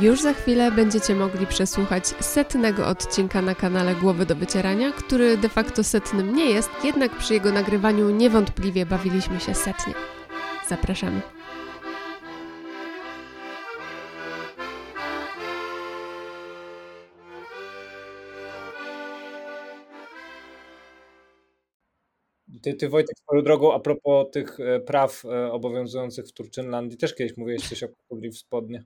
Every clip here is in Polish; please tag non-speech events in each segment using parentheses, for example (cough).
Już za chwilę będziecie mogli przesłuchać setnego odcinka na kanale Głowy do Wycierania, który de facto setnym nie jest, jednak przy jego nagrywaniu niewątpliwie bawiliśmy się setnie. Zapraszamy. Ty, ty Wojtek, swoją drogą, a propos tych e, praw e, obowiązujących w Turczynlandii, też kiedyś mówiłeś coś o koszuli w spodnie.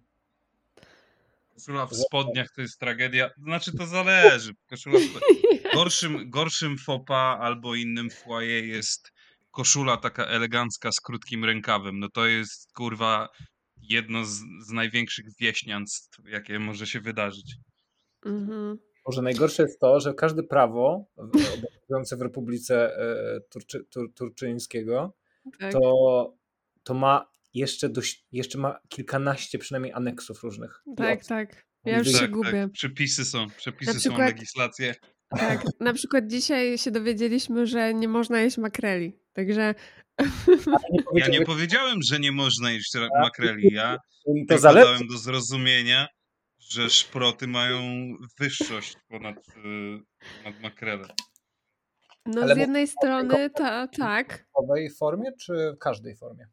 Koszula w spodniach to jest tragedia. Znaczy to zależy. Koszula w... gorszym, gorszym fopa albo innym foyer jest koszula taka elegancka z krótkim rękawem. No to jest kurwa jedno z, z największych wieśniactw, jakie może się wydarzyć. Mhm. Może najgorsze jest to, że każde prawo w- obowiązujące w Republice e, Turczy, Tur, Turczyńskiego Tak. to, to ma jeszcze, dość, jeszcze ma kilkanaście przynajmniej aneksów różnych. Tak, od- tak. Ja już Tak, się gubię. Przepisy są, przepisy są, przykład- legislacje. Tak, na przykład dzisiaj się dowiedzieliśmy, że nie można jeść makreli. Także nie Ja nie powiedziałem, że nie można jeść ra- makreli. Ja to dałem do zrozumienia, że szproty mają wyższość ponad, y, ponad makrelę. no Ale z jednej strony ta, tak, W nowej formie, czy w każdej formie?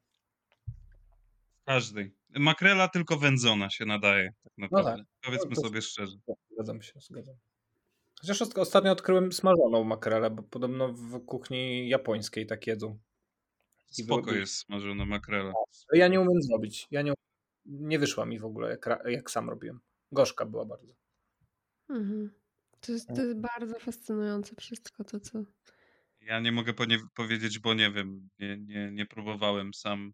Każdej. Makrela tylko wędzona się nadaje, tak naprawdę. tak. Powiedzmy No to- sobie szczerze. Zgadzam się, zgadzam. Chociaż ost- ostatnio odkryłem smażoną makrelę, bo podobno w kuchni japońskiej tak jedzą. I Spoko jest smażona makrela. Ale Ja nie umiem zrobić. Ja nie, nie wyszła mi w ogóle, jak, jak sam robiłem. Gorzka była bardzo. Mhm. To, jest, to jest bardzo fascynujące wszystko to, co... Ja nie mogę po nie powiedzieć, bo nie wiem. Nie, nie, nie próbowałem sam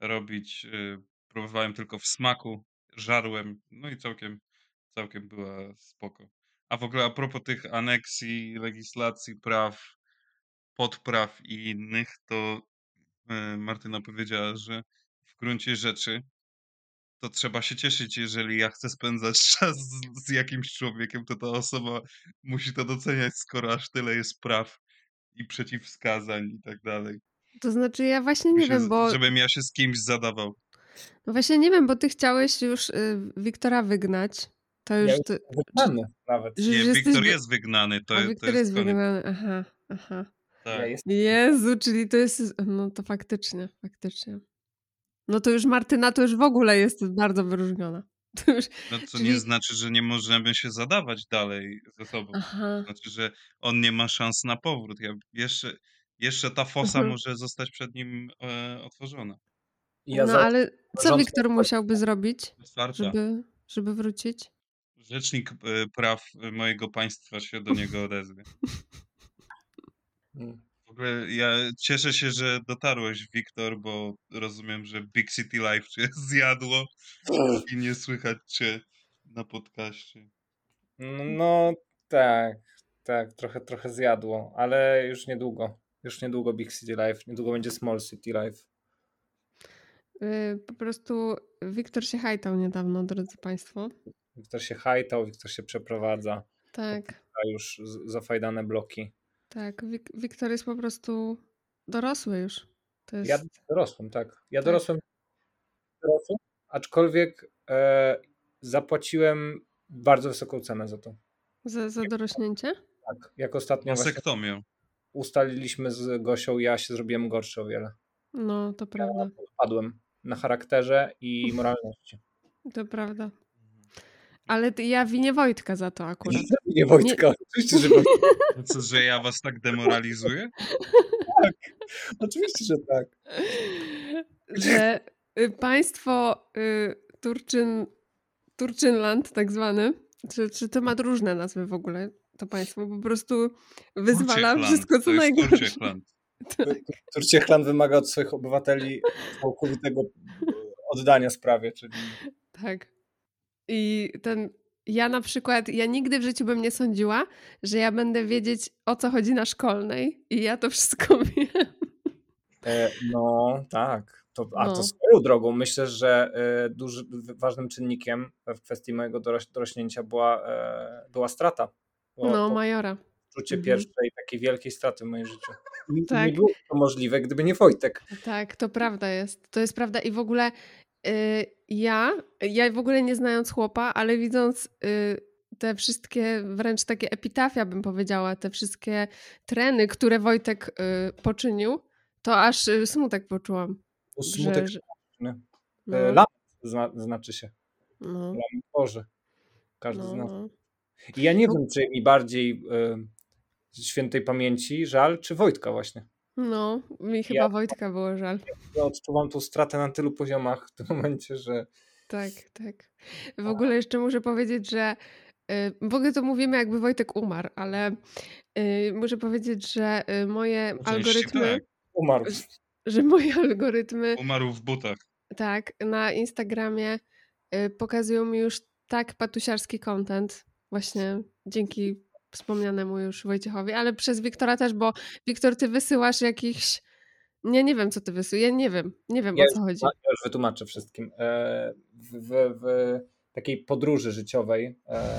robić. y, Próbowałem tylko w smaku, żarłem, no i całkiem, całkiem była spoko. A w ogóle a propos tych aneksji, legislacji, praw, podpraw i innych, to y, Martyna powiedziała, że w gruncie rzeczy to trzeba się cieszyć, jeżeli ja chcę spędzać (laughs) czas z, z jakimś człowiekiem, to ta osoba musi to doceniać, skoro aż tyle jest praw i przeciwwskazań i tak dalej. To znaczy ja właśnie nie się wiem, bo... Żebym ja się z kimś zadawał. No właśnie nie wiem, bo ty chciałeś już y, Wiktora wygnać. To już... Ja to, Wygnany nawet. że Nie, jesteś Wiktor wy- jest wygnany, to, A to Wiktor jest, jest wygnany. Aha, aha. Tak. Ja Jezu, czyli to jest. No to faktycznie, faktycznie. No to już Martyna to już w ogóle jest bardzo wyróżniona. (laughs) To już, No co czyli- nie znaczy, że nie możemy się zadawać dalej ze sobą. aha. Znaczy, że on nie ma szans na powrót. Ja jeszcze, jeszcze ta fosa Mhm. może zostać przed nim e, otworzona. ja no za, ale co Wiktor musiałby zrobić, żeby, żeby wrócić? Rzecznik e, praw mojego państwa się do niego odezwie. Ogóle ja cieszę się, że dotarłeś, Wiktor, bo rozumiem, że Big City Life cię (laughs) zjadło i nie słychać cię na podcaście. No tak, tak, trochę, trochę zjadło, ale już niedługo. Już niedługo Big City Life, niedługo będzie Small City Life. Y, Po prostu Wiktor się hajtał niedawno, drodzy Państwo. Wiktor się hajtał, Wiktor się przeprowadza, Tak, a już zafajdane bloki. Tak. Wik Wiktor jest po prostu dorosły już. To jest... Ja dorosłem, tak. Ja Tak. dorosłem, dorosłem aczkolwiek e, zapłaciłem bardzo wysoką cenę za to. Za, za dorośnięcie? Tak, jak ostatnio właśnie Masektomią. ustaliliśmy z Gosią, ja się zrobiłem gorszy o wiele. No, to prawda. Padłem na charakterze i (laughs) moralności. To prawda. Ale ty- ja winię Wojtka za to akurat. Nie Wojtka, oczywiście, że Wojtka. Co, że ja was tak demoralizuję? Oczywiście, że tak. Że y, państwo y, Turczyn, Turczynland tak zwane, czy, czy to ma różne nazwy w ogóle, to państwo po prostu wyzwala Turciechland, wszystko co najgorsze. Turciechland. Tak. Turciechland wymaga od swoich obywateli całkowitego oddania sprawie, czyli Tak. I ten. Ja na przykład, ja nigdy w życiu bym nie sądziła, że ja będę wiedzieć o co chodzi na szkolnej i ja to wszystko (laughs) wiem. e, no tak. To, a No. to swoją drogą myślę, że e, duży, ważnym czynnikiem w kwestii mojego doroś, dorośnięcia była, e, była strata. No, Majora. odczucie Mhm. pierwszej takiej wielkiej straty w moim życiu. Tak. Nie było to możliwe, gdyby nie Wojtek. Tak, to prawda jest. To jest prawda i w ogóle ja, ja w ogóle nie znając chłopa, ale widząc y, te wszystkie, wręcz takie epitafia bym powiedziała, te wszystkie treny, które Wojtek y, poczynił, to aż y, smutek poczułam. To Że, Smutek że, no, E, Lament zna, znaczy się. no, Lament Boży. Każdy z no, nas. no. I ja nie No. wiem, czy mi bardziej e, świętej pamięci żal, czy Wojtka właśnie. No, mi chyba Ja- Wojtka było żal. Ja odczuwam tą stratę na tylu poziomach w tym momencie, że Tak, tak. W ogóle jeszcze muszę powiedzieć, że y, w ogóle to mówimy jakby Wojtek umarł, ale y, muszę powiedzieć, że y, moje części algorytmy, tak. umarł. że moje algorytmy Umarł w butach. Tak, na Instagramie pokazują mi już tak patusiarski content, właśnie dzięki wspomnianemu już Wojciechowi, ale przez Wiktora też, bo Wiktor, ty wysyłasz jakichś. Nie, nie wiem, co ty wysyłasz. Ja nie wiem, nie wiem Ja o co chodzi. ja już wytłumaczę wszystkim. E, W, w, w takiej podróży życiowej, e,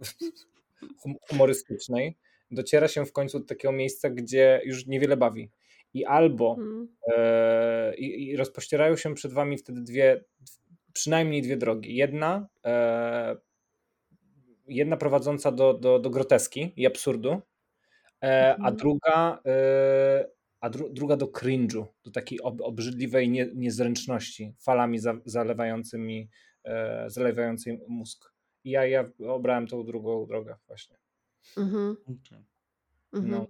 (laughs) hum- humorystycznej, dociera się w końcu do takiego miejsca, gdzie już niewiele bawi. I albo Mm, e, i, i rozpościerają się przed wami wtedy dwie, przynajmniej dwie drogi. Jedna, jedna prowadząca do, do, do groteski i absurdu, e, a Mhm. druga, e, a dru, druga do cringe'u, do takiej ob, obrzydliwej nie, niezręczności, falami za, zalewającymi, e, zalewającej mózg. I ja, ja obrałem tą drugą drogę właśnie. mhm, mhm. No.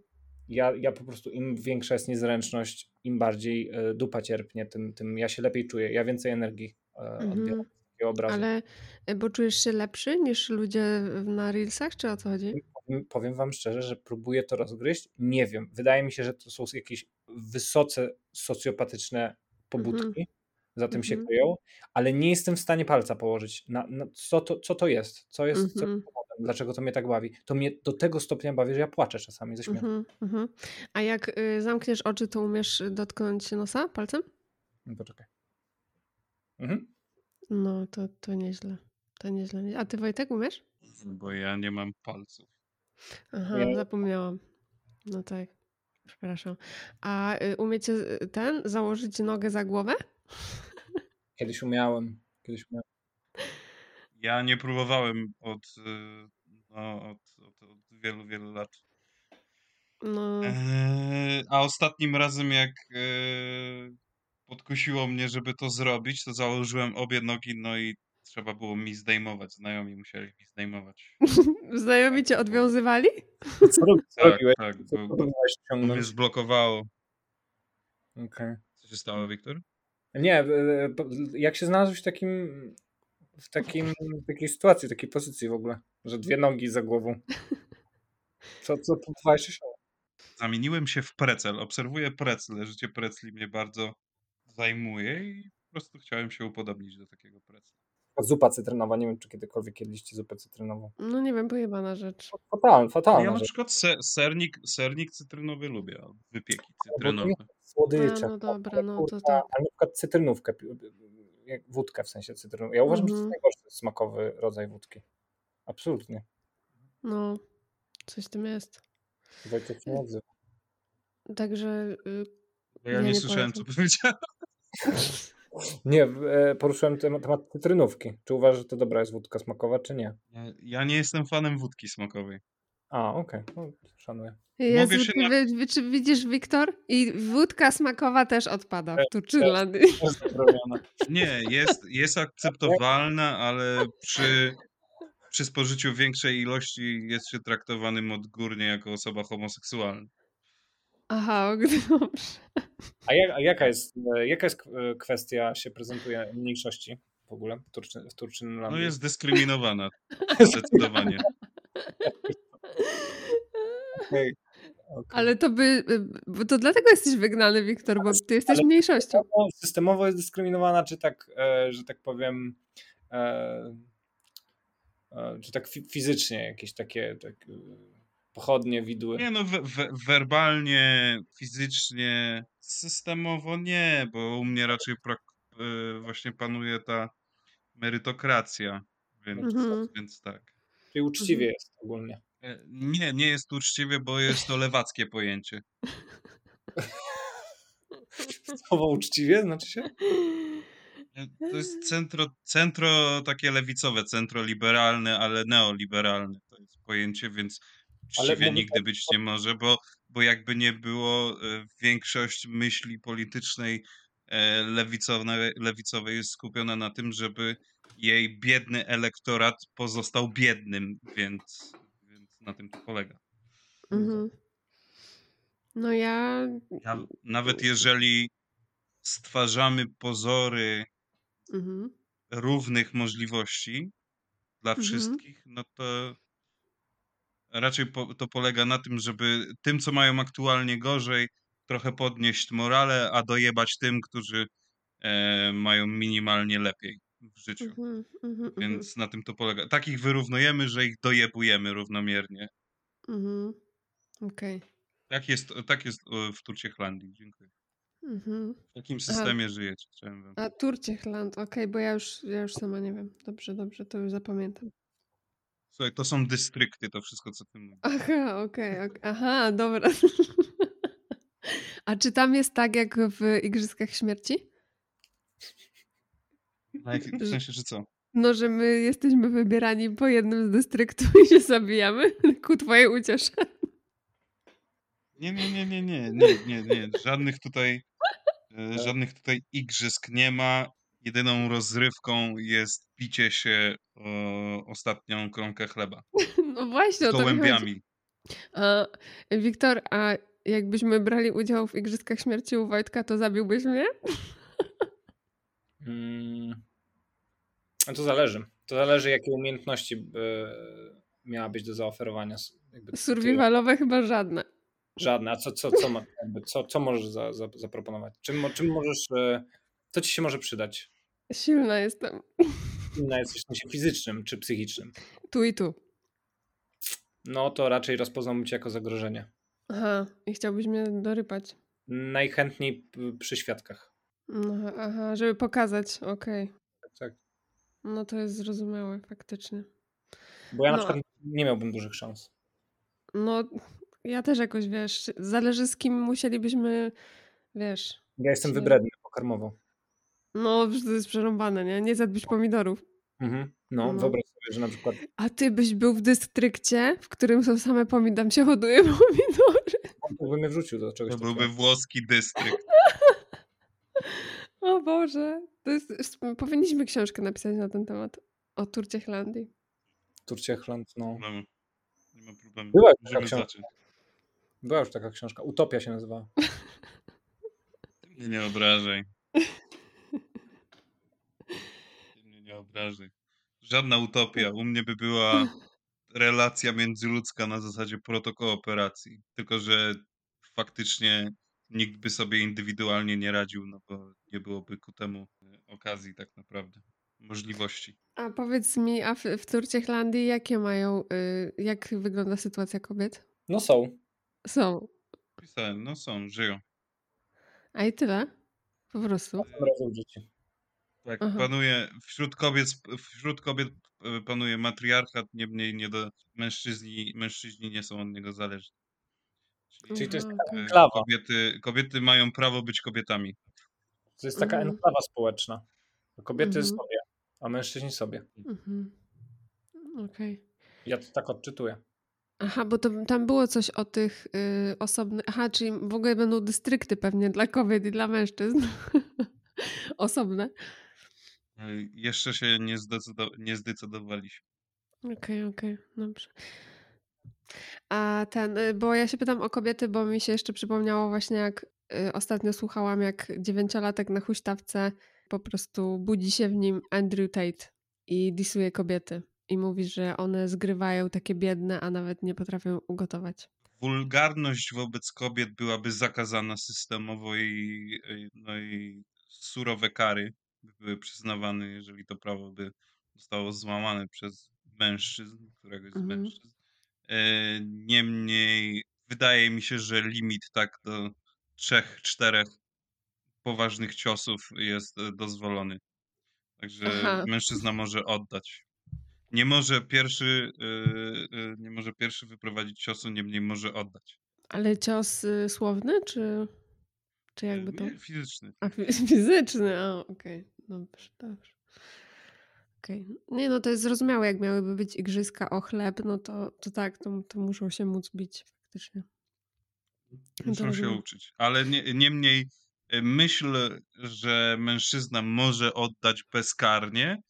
Ja, ja po prostu im większa jest niezręczność, im bardziej e, dupa cierpnie, tym, tym ja się lepiej czuję. Ja więcej energii e, odbieram Mhm. Z takiego obrazu. Ale y, bo czujesz się lepszy niż ludzie na Reelsach, czy o co chodzi? Powiem- Powiem wam szczerze, że próbuję to rozgryźć. Nie wiem. Wydaje mi się, że to są jakieś wysoce socjopatyczne pobudki. Za tym się Mhm. kryją, ale nie jestem w stanie palca położyć na, na co, to, co to jest, co jest, co Mhm. dlaczego to mnie tak bawi. To mnie do tego stopnia bawi, że ja płaczę czasami ze śmiechu. Mhm, mhm. A jak y, zamkniesz oczy, to umiesz dotknąć nosa palcem? No poczekaj. Mhm. No, to, to nieźle. To nieźle. nie- A ty Wojtek umiesz? Bo ja nie mam palców. Aha, Ja- zapomniałam. No tak. Przepraszam. A y, umiecie y, ten założyć nogę za głowę? Kiedyś umiałem. Kiedyś umiałem. Ja nie próbowałem od, y, no, od, od, od wielu, wielu lat. No. Eee, a ostatnim razem, jak eee, podkusiło mnie, żeby to zrobić, to założyłem obie nogi, no i trzeba było mi zdejmować. Znajomi musieli mi zdejmować. (laughs) Znajomi cię odwiązywali? Co, rob- co Tak, robiłeś? tak, Co bo, bo, mnie zblokowało. Okej. Co się stało, Wiktor? Nie, jak się znalazłeś w takim, w takim, w takiej sytuacji, w takiej pozycji w ogóle, że dwie nogi za głową. Co, co osiągnąć? Zamieniłem się w precel. Obserwuję precle. Życie precli mnie bardzo zajmuje i po prostu chciałem się upodobnić do takiego precla. Zupa cytrynowa, nie wiem, czy kiedykolwiek jedliście zupę cytrynową. No nie wiem, pojebana rzecz. Fatalna, Ale ja fatalna na rzecz. przykład se, sernik, sernik cytrynowy lubię, wypieki cytrynowe. Słodycze. A, no dobra, no to tak. Ale na przykład cytrynówkę, wódkę w sensie cytrynową. Ja uważam, że to Mhm. jest najgorszy smakowy rodzaj wódki. Absolutnie. No, coś w tym jest. Wojciech się odzywa. Także y, ja, Ja nie, nie słyszałem, polecam. co powiedziałem. Nie, e, poruszyłem temat, cytrynówki. Czy uważasz, że to dobra jest wódka smakowa, czy nie? Ja, nie jestem fanem wódki smakowej. A, okej. No, szanuję. Jezu, się ty, na- wy, wy, czy widzisz, Wiktor? I wódka smakowa też odpada w. To jest zabronione. Nie, jest, jest akceptowalna, ale przy, przy spożyciu większej ilości jest się traktowanym odgórnie jako osoba homoseksualna. Aha, (laughs) dobrze. A, jak, a jaka, jest, e, jaka jest e, kwestia, się prezentuje mniejszości w ogóle w, Turczy, w Turczynlandii? No jest dyskryminowana, (laughs) zdecydowanie. Okej, okej. Ale to by, y, bo to dlatego jesteś wygnany, Wiktor, bo ty jesteś ale- mniejszością. Systemowo- Systemowo jest dyskryminowana, czy tak, e, że tak powiem, e, e, czy tak fi- fizycznie jakieś takie tak, e, pochodnie, widły. Nie no, we, we, werbalnie, fizycznie, systemowo nie, bo u mnie raczej y, właśnie panuje ta merytokracja, więc, Mhm. więc tak. Czyli uczciwie Mhm. jest ogólnie. E, Nie, nie jest uczciwie, bo jest to lewackie pojęcie. (laughs) Słowo uczciwie znaczy się? E, To jest centro, centro takie lewicowe, centro liberalne, ale neoliberalne to jest pojęcie, więc uczciwie mówi nigdy pan być nie może, bo, bo jakby nie było, e, większość myśli politycznej e, lewicowej, lewicowej jest skupiona na tym, żeby jej biedny elektorat pozostał biednym, więc, więc na tym to polega. Mhm. No ja. Ja, nawet jeżeli stwarzamy pozory Mhm. równych możliwości dla Mhm. wszystkich, no to raczej po, to polega na tym, żeby tym, co mają aktualnie gorzej, trochę podnieść morale, a dojebać tym, którzy e, mają minimalnie lepiej w życiu. Mhm. Mhm. Mhm. Więc na tym to polega. Takich wyrównujemy, że ich dojebujemy równomiernie. Mhm. Okej. Tak jest, tak jest e, w Turciechlandii. Dziękuję. Mhm. W jakim Aha. systemie żyjecie? Chciałem wam. A Turciechland, okej, bo ja już, ja już sama nie wiem. Dobrze, dobrze, to już zapamiętam. Słuchaj, to są dystrykty, to wszystko, co ty mówisz. Aha, okej, ok. aha, dobra. (laughs) A czy tam jest tak jak w Igrzyskach Śmierci? W sensie, że co? No, że my jesteśmy wybierani po jednym z dystryktów i się zabijamy (laughs) ku twojej uciesze. Nie, nie, nie, nie, nie, nie, nie, nie. Żadnych tutaj, e, żadnych tutaj igrzysk nie ma. Jedyną rozrywką jest picie się o ostatnią kromkę chleba. (laughs) No właśnie, Z o gołębiami. A, Wiktor, a jakbyśmy brali udział w Igrzyskach Śmierci u Wojtka, to zabiłbyś mnie? Mm. No to zależy. To zależy, jakie umiejętności e, miałabyś do zaoferowania. Jakby ty- Survivalowe chyba żadne. Żadne. A co, co, co, ma, jakby, co, co możesz za, za, zaproponować? Czym, czym możesz. Co ci się może przydać? Silna jestem. Inna jesteś w sensie fizycznym czy psychicznym? Tu i tu. No to raczej rozpoznałbym cię jako zagrożenie. Aha, i chciałbyś mnie dorypać. Najchętniej przy świadkach. No, aha, żeby pokazać, okej. Tak, tak. No to jest zrozumiałe, faktycznie. Bo ja na No. przykład nie miałbym dużych szans. No, ja też jakoś, wiesz, zależy z kim musielibyśmy, wiesz, Ja jestem Się- wybredny pokarmowo. No to jest przerąbane, nie? Nie zjadłbyś pomidorów. Mhm. No, No. wyobraź sobie, że na przykład A ty byś był w dystrykcie, w którym są same pomidory, tam się hoduje (laughs) pomidory. on by mnie wrzucił do czegoś To takiego. byłby włoski dystrykt. O Boże, to jest, powinniśmy książkę napisać na ten temat. O Turciechlandii. Turciechland, no. Problemu. Nie ma problemu. Była taka Możemy książka. zacząć. Była już taka książka. Utopia się mnie nie obrażaj. Obrażaj. Żadna utopia. U mnie by była relacja międzyludzka na zasadzie protokooperacji. Tylko, że faktycznie nikt by sobie indywidualnie nie radził, no bo nie byłoby ku temu e, okazji tak naprawdę. Możliwości. A powiedz mi, a w, w Turciechlandii jakie mają, y, jak wygląda sytuacja kobiet? No są. Są. Pisałem, no są, żyją. A i tyle? Po prostu. Razem dzieci. Tak, Aha. panuje wśród kobiet, wśród kobiet e, panuje matriarchat, niemniej nie do, mężczyźni, mężczyźni nie są od niego zależni. Czyli to jest taka e, enklawa. kobiety, kobiety mają prawo być kobietami. To jest taka Mhm. enklawa społeczna. Kobiety Mhm. sobie, a mężczyźni sobie. Mhm. Okej. Ja to tak odczytuję. Aha, bo to, tam było coś o tych y, osobnych. Aha, czyli w ogóle będą dystrykty pewnie dla kobiet i dla mężczyzn. (laughs) Osobne. E, Jeszcze się nie, zdecydo, nie zdecydowaliśmy. Okej, okej, dobrze. A ten, y, bo ja się pytam o kobiety, bo mi się jeszcze przypomniało właśnie jak y, ostatnio słuchałam, jak dziewięciolatek na huśtawce po prostu budzi się w nim Andrew Tate i disuje kobiety. I mówi, że one zgrywają takie biedne, a nawet nie potrafią ugotować. Wulgarność wobec kobiet byłaby zakazana systemowo i, i- no i surowe kary by były przyznawane, jeżeli to prawo by zostało złamane przez mężczyzn, któregoś z Mhm. mężczyzn. E, Niemniej wydaje mi się, że limit tak do trzech, czterech poważnych ciosów jest e, dozwolony. Także Aha. mężczyzna może oddać. Nie może pierwszy, yy, nie może pierwszy wyprowadzić ciosu, niemniej może oddać. Ale cios y, słowny, czy, czy jakby to? nie, fizyczny. A fi- fizyczny, a okej, dobrze, dobrze. Okej. Nie no, to jest zrozumiałe, jak miałyby być igrzyska o chleb, no to, to tak, to, to muszą się móc bić faktycznie. No to Muszą się rozumiem. uczyć. Ale nie, niemniej y, myśl, że mężczyzna może oddać bezkarnie,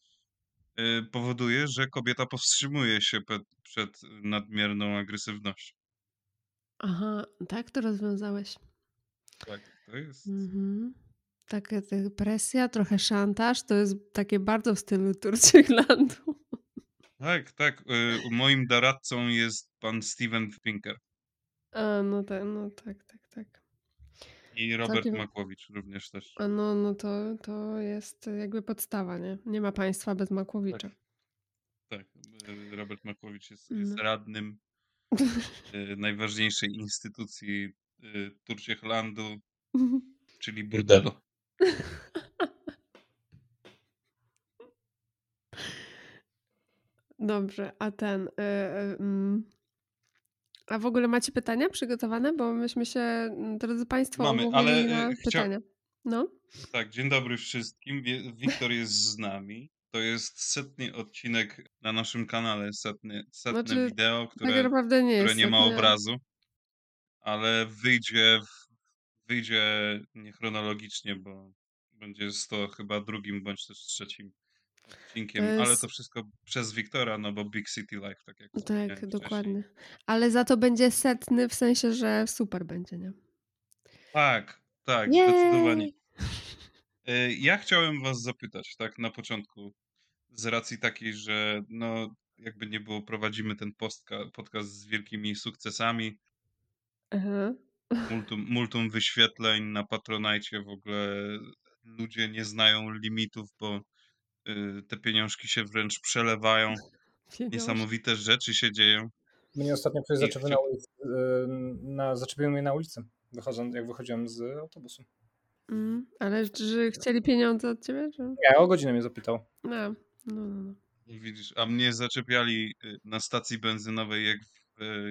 y, powoduje, że kobieta powstrzymuje się przed nadmierną agresywnością. Aha, tak to rozwiązałeś. Tak, to jest. Mhm. Taka presja, trochę szantaż, to jest takie bardzo w stylu Turcyklandu. Tak, tak. y, Moim doradcą jest pan Steven Pinker A, no tak, no tak, tak, tak. i Robert Całkiem- Makłowicz również też. A no, no to, to jest jakby podstawa, nie? Nie ma państwa bez Makłowicza. Tak, y, Robert Makłowicz jest, jest No. radnym y, najważniejszej instytucji y, Turciechlandu, czyli burdelu. Dobrze, a ten. y, y, mm, a w ogóle macie pytania przygotowane? Bo myśmy się, mm, drodzy Państwo, Mamy, ale, y, na chcia- pytania. No. Tak, dzień dobry wszystkim. Wiktor jest z nami. To jest setny odcinek na naszym kanale, setny, setne Znaczy, wideo, Tak które, naprawdę nie które nie ma obrazu, ale wyjdzie, w, wyjdzie niechronologicznie, bo będzie to chyba drugim bądź też trzecim odcinkiem, To ale jest- to wszystko przez Wiktora, no bo Big City Life, tak jak Tak, wspomniałem wcześniej. dokładnie. Ale za to będzie setny, w sensie, że super będzie, nie? Tak, tak, Jej! zdecydowanie. E, Ja chciałem was zapytać, tak na początku, z racji takiej, że no jakby nie było, prowadzimy ten postka, podcast z wielkimi sukcesami, Aha. Multum, multum wyświetleń na Patronite, w ogóle ludzie nie znają limitów, bo y, te pieniążki się wręcz przelewają, Pieniążki. niesamowite rzeczy się dzieją. Mnie ostatnio ktoś zaczepił na ulicy, y, na, zaczepił mnie na ulicy, wychodząc, jak wychodziłem z autobusu. Mm, ale że chcieli pieniądze od ciebie? Czy? Nie, o godzinę mnie zapytał. No, no, no. Widzisz, a mnie zaczepiali y, na stacji benzynowej, jak,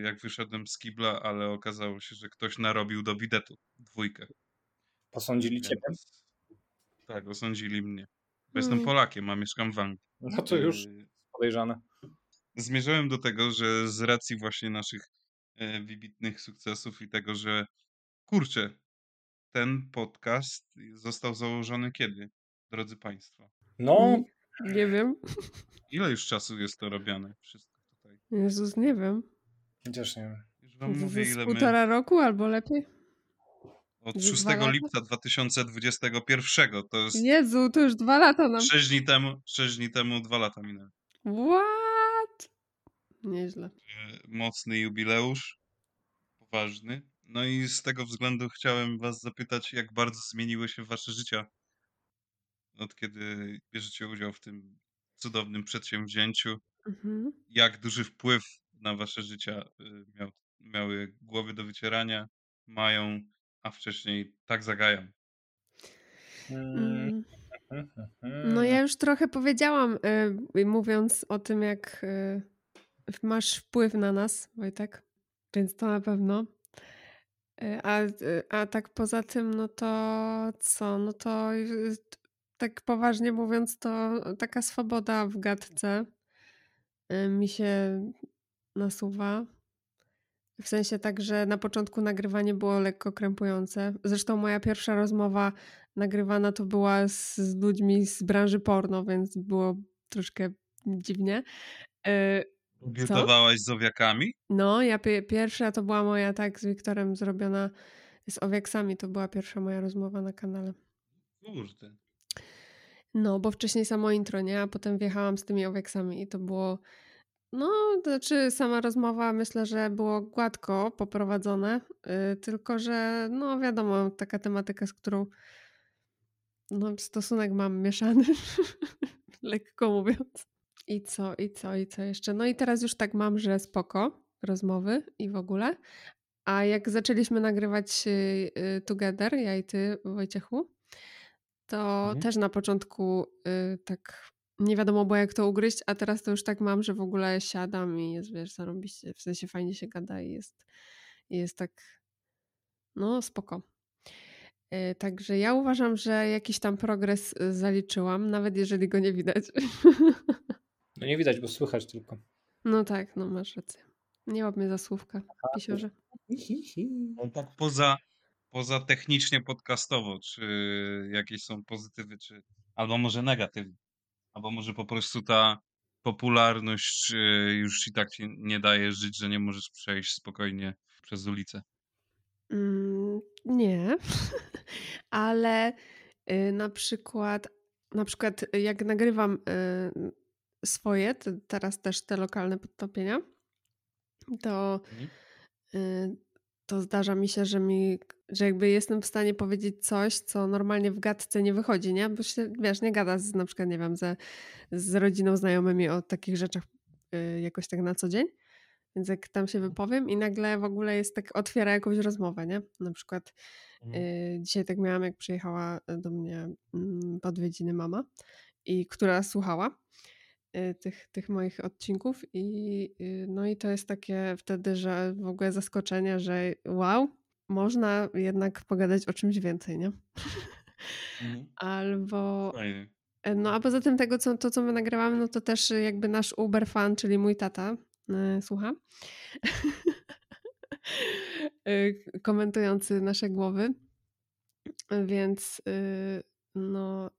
jak wyszedłem z kibla, ale okazało się, że ktoś narobił do bidetu dwójkę. Posądzili ciebie. Więc, tak, osądzili mnie. Bo jestem Mm. Polakiem, a mieszkam w Anglii. No to już Y, podejrzane. Zmierzałem do tego, że z racji właśnie naszych e, wybitnych sukcesów i tego, że kurczę, ten podcast został założony kiedy, drodzy Państwo? No, Mm, Nie wiem. Ile już czasu jest to robione? Wszystko tutaj. Jezus, nie wiem. Chociaż nie wiem. Już Wam Z, mówię, z ile my półtora roku albo lepiej? od z 6 dwa lata? lipca 2021, to jest Jezu, to już dwa lata nam. 6 dni temu, 6 dni temu, dwa lata minęły. What? Nieźle. E, Mocny jubileusz, poważny. No i z tego względu chciałem Was zapytać, jak bardzo zmieniły się Wasze życia od kiedy bierzecie udział w tym cudownym przedsięwzięciu. Mhm. Jak duży wpływ na Wasze życia y, miał, miały głowy do wycierania, mają, a wcześniej tak zagają. Mm. No (laughs) ja już trochę powiedziałam, y, mówiąc o tym, jak y, masz wpływ na nas, Wojtek, więc to na pewno. Y, A, a tak poza tym, no to co? No to tak poważnie mówiąc, to taka swoboda w gadce mi się nasuwa. W sensie tak, że na początku nagrywanie było lekko krępujące. Zresztą moja pierwsza rozmowa nagrywana to była z, z ludźmi z branży porno, więc było troszkę dziwnie. Y, Debiutowałaś z owiakami? No, ja pie- pierwsza to była moja tak z Wiktorem zrobiona z owiaksami. To była pierwsza moja rozmowa na kanale. Kurde. No, bo wcześniej samo intro, nie? A potem wjechałam z tymi owiaksami i to było. No, to znaczy sama rozmowa myślę, że było gładko poprowadzone, yy, tylko że no wiadomo, taka tematyka, z którą no, stosunek mam mieszany, (laughs) lekko mówiąc. I co, i co, i co jeszcze? No i teraz już tak mam, że spoko rozmowy i w ogóle. A jak zaczęliśmy nagrywać y, y, Together, ja i ty, Wojciechu, to Mhm. też na początku y, tak nie wiadomo było jak to ugryźć, a teraz to już tak mam, że w ogóle siadam i jest, wiesz, zarobiście, w sensie fajnie się gada i jest, jest tak, no spoko. Y, Także ja uważam, że jakiś tam progres y, zaliczyłam, nawet jeżeli go nie widać. (laughs) No nie widać, bo słychać tylko. No tak, no masz rację. Nie łap mnie za słówka, pisiorze. (laughs) No tak poza, poza technicznie podcastowo, czy jakieś są pozytywy, czy albo może negatywne, albo może po prostu ta popularność y, już ci tak ci nie daje żyć, że nie możesz przejść spokojnie przez ulicę. Mm, nie, (laughs) ale y, na przykład, na przykład y, jak nagrywam y, swoje, te, teraz też te lokalne podtopienia, to, Mhm. To zdarza mi się, że mi, że jakby jestem w stanie powiedzieć coś, co normalnie w gadce nie wychodzi, nie? Bo się, wiesz, nie gada z, na przykład, nie wiem, ze, z rodziną, znajomymi o takich rzeczach y, jakoś tak na co dzień. Więc jak tam się wypowiem i nagle w ogóle jest tak, otwiera jakąś rozmowę, nie? Na przykład Mhm. y, dzisiaj tak miałam, jak przyjechała do mnie mm, po odwiedziny mama i która słuchała y, tych, tych moich odcinków i y, no i to jest takie wtedy, że w ogóle zaskoczenie, że wow, można jednak pogadać o czymś więcej, nie? Mhm. (laughs) Albo Fajnie. E, No a poza tym tego, co, to co my nagrywamy, no to też y, jakby nasz Uber fan, czyli mój tata, y, słucha, (laughs) Y, komentujący nasze głowy, więc y, no,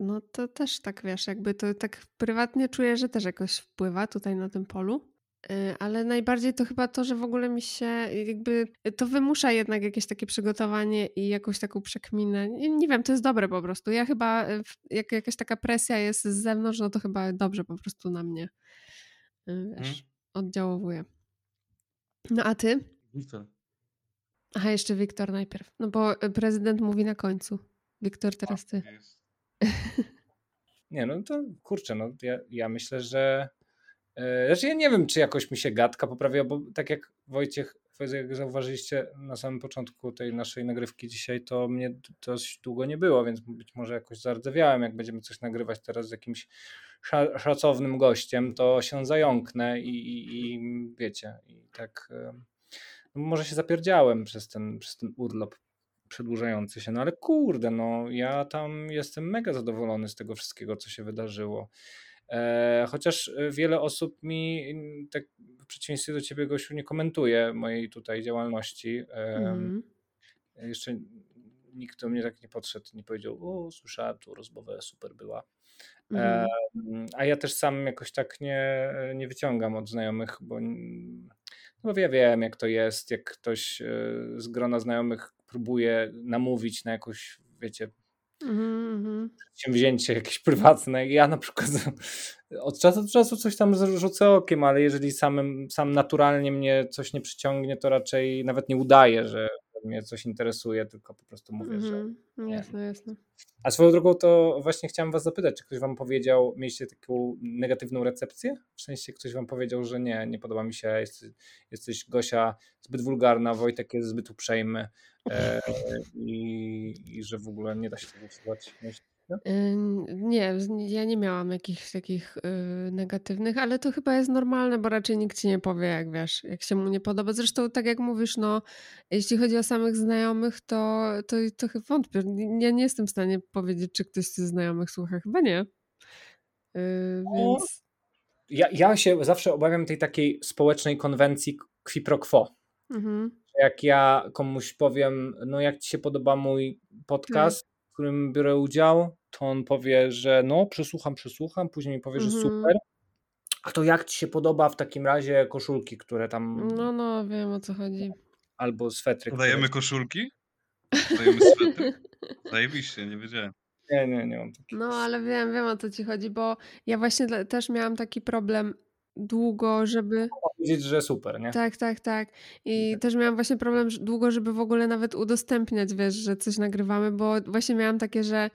no to też tak wiesz, jakby to tak prywatnie czuję, że też jakoś wpływa tutaj na tym polu. Y, Ale najbardziej to chyba to, że w ogóle mi się jakby to wymusza jednak jakieś takie przygotowanie i jakąś taką przekminę. Nie, nie wiem, to jest dobre po prostu. Ja chyba, w- jak jakaś taka presja jest z zewnątrz, no to chyba dobrze po prostu na mnie wiesz, oddziałowuje. No a ty? Wiktor. Aha, jeszcze Wiktor najpierw. No bo prezydent mówi na końcu. Wiktor, teraz ty. Jest. Nie, no to kurczę, no ja, ja myślę, że. e, Znaczy ja nie wiem, czy jakoś mi się gadka poprawia, bo tak jak Wojciech, jak zauważyliście na samym początku tej naszej nagrywki dzisiaj, to mnie dość długo nie było, więc być może jakoś zardzewiałem. Jak będziemy coś nagrywać teraz z jakimś sza- szacownym gościem, to się zająknę i, i, i wiecie, i tak e, no może się zapierdziałem przez ten, przez ten urlop przedłużający się, no ale kurde, no ja tam jestem mega zadowolony z tego wszystkiego, co się wydarzyło. E, chociaż e, wiele osób mi, mm, tak w przeciwieństwie do ciebie, Gosiu, nie komentuje mojej tutaj działalności. Em, Mhm. Jeszcze nikt do mnie tak nie podszedł, nie powiedział, o, słyszałem tu rozmowę, super była. Mhm. Em, A ja też sam jakoś tak nie, nie wyciągam od znajomych, bo, no bo ja wiem, jak to jest, jak ktoś e, z grona znajomych próbuje namówić na jakąś, wiecie, Mhm, mhm. przedsięwzięcie jakieś prywatne. Ja na przykład (laughs) od czasu do czasu coś tam rzucę okiem, ale jeżeli samym, sam naturalnie mnie coś nie przyciągnie, to raczej nawet nie udaję, że mnie coś interesuje, tylko po prostu mówię, że. Mhm. Jasne, jasne. A swoją drogą to właśnie chciałem was zapytać, czy ktoś wam powiedział, mieliście taką negatywną recepcję? W sensie ktoś wam powiedział, że nie, nie podoba mi się, jesteś, jesteś Gosia zbyt wulgarna, Wojtek jest zbyt uprzejmy e, i, i że w ogóle nie da się tego słuchać. Y, Nie, ja nie miałam jakichś takich y, negatywnych, ale to chyba jest normalne, bo raczej nikt ci nie powie, jak wiesz, jak się mu nie podoba. Zresztą, tak jak mówisz, no, jeśli chodzi o samych znajomych, to, to, to chyba wątpię. Ja nie jestem w stanie powiedzieć, czy ktoś ze znajomych słucha. Chyba nie. Y, No. więc. Ja, ja się zawsze obawiam tej takiej społecznej konwencji qui pro quo. Mhm. Jak ja komuś powiem, no jak ci się podoba mój podcast, w którym biorę udział, to on powie, że no przesłucham, przesłucham, później mi powie, że Mhm. super. A to jak ci się podoba w takim razie koszulki, które tam, No, no, wiem o co chodzi. albo swetry, które... Dajemy koszulki? (laughs) Dajemy swetry? Zajebiście, nie wiedziałem. Nie, nie, nie mam takich. No, ale wiem, wiem o co ci chodzi, bo ja właśnie też miałam taki problem długo, żeby. Powiedzieć, że super, nie? Tak, tak, tak. I też miałam właśnie problem że- długo, żeby w ogóle nawet udostępniać, wiesz, że coś nagrywamy, bo właśnie miałam takie, że,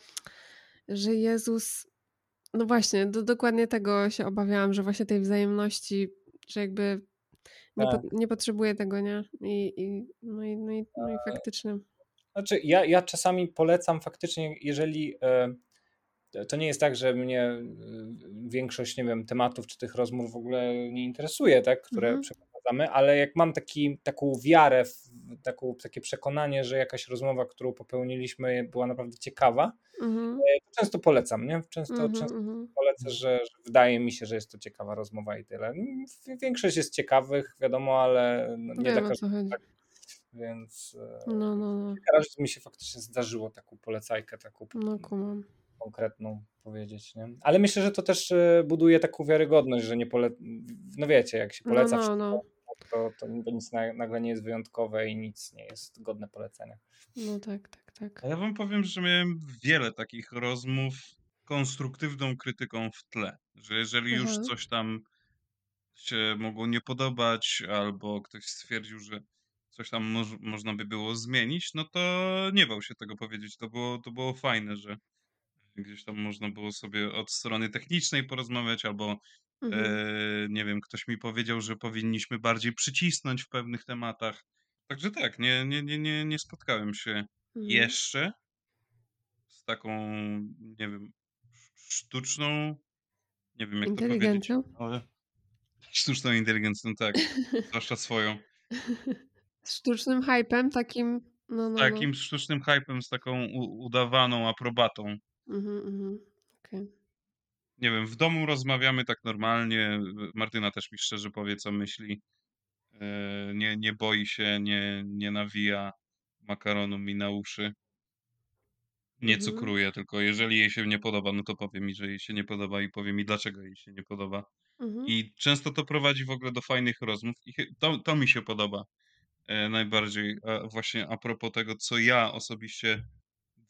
że Jezus. No właśnie, do, dokładnie tego się obawiałam, że właśnie tej wzajemności, że jakby nie, Tak. po, nie potrzebuję tego, nie? I, i, no, i, no, i, no i faktycznie. Znaczy, ja, ja czasami polecam faktycznie, jeżeli e, to nie jest tak, że mnie y, większość, nie wiem, tematów czy tych rozmów w ogóle nie interesuje, tak, które mhm. Ale jak mam taki, taką wiarę, taką, takie przekonanie, że jakaś rozmowa, którą popełniliśmy była naprawdę ciekawa, mhm. E, to często polecam, nie? Często, mhm, często mhm. polecę, że, że, wydaje mi się, że jest to ciekawa rozmowa i tyle. Większość jest ciekawych, wiadomo, ale no, nie Wiem, dla każdego. Tak, więc e, no, no, no. razie mi się faktycznie zdarzyło taką polecajkę, taką no, konkretną powiedzieć. Nie? Ale myślę, że to też e, buduje taką wiarygodność, że nie pole... No wiecie, jak się no, poleca no, wszystko, no. To, to nic nagle nie jest wyjątkowe i nic nie jest godne polecenia. No tak, tak, tak. A ja wam powiem, że miałem wiele takich rozmów konstruktywną krytyką w tle, że jeżeli już mhm. coś tam się mogło nie podobać, albo ktoś stwierdził, że coś tam moż, można by było zmienić, no to nie bał się tego powiedzieć. To było, to było fajne, że gdzieś tam można było sobie od strony technicznej porozmawiać, albo mhm. e, nie wiem, ktoś mi powiedział, że powinniśmy bardziej przycisnąć w pewnych tematach. Także tak, nie, nie, nie, nie, nie spotkałem się mhm. jeszcze z taką, nie wiem, sztuczną, nie wiem jak to powiedzieć, ale (laughs) sztuczną inteligencją, tak, zwłaszcza swoją. (laughs) Z sztucznym hypem, takim. No, no, Takim no. sztucznym hypem, z taką udawaną aprobatą. Mhm, mhm. Okay. Nie wiem, w domu rozmawiamy tak normalnie. Martyna też mi szczerze powie, co myśli. E, nie, nie boi się, nie, nie nawija makaronu mi na uszy. Nie mhm. cukruje, tylko jeżeli jej się nie podoba, no to powie mi, że jej się nie podoba i powie mi, dlaczego jej się nie podoba. Mhm. I często to prowadzi w ogóle do fajnych rozmów i to, to mi się podoba. E, najbardziej. A właśnie a propos tego, co ja osobiście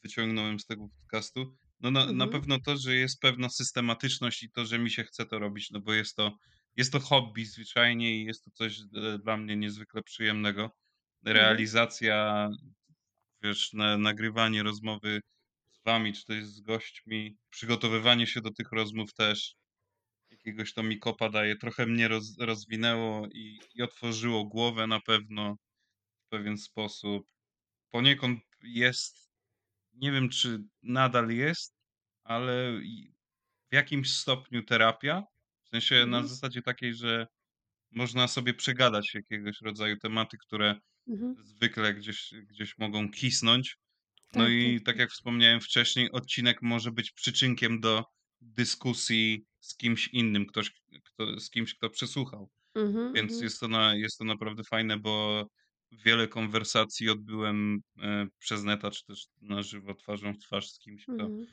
wyciągnąłem z tego podcastu, no na, mhm. na pewno to, że jest pewna systematyczność i to, że mi się chce to robić, no bo jest to, jest to hobby zwyczajnie i jest to coś e, dla mnie niezwykle przyjemnego. Mhm. Realizacja, wiesz, na, nagrywanie rozmowy z wami, czy też z gośćmi, przygotowywanie się do tych rozmów też, jakiegoś to mi kopa daje, trochę mnie roz, rozwinęło i, i otworzyło głowę na pewno w pewien sposób. Poniekąd jest, nie wiem czy nadal jest, ale w jakimś stopniu terapia. W sensie mhm. na zasadzie takiej, że można sobie przegadać jakiegoś rodzaju tematy, które mhm. zwykle gdzieś, gdzieś mogą kisnąć. No tak, i tak, tak, tak jak wspomniałem wcześniej, odcinek może być przyczynkiem do dyskusji z kimś innym, ktoś, kto, z kimś, kto przesłuchał. Mhm, Więc mhm. jest to, na, jest to naprawdę fajne, bo wiele konwersacji odbyłem e, przez neta, czy też na żywo, twarzą w twarz z kimś, kto mhm.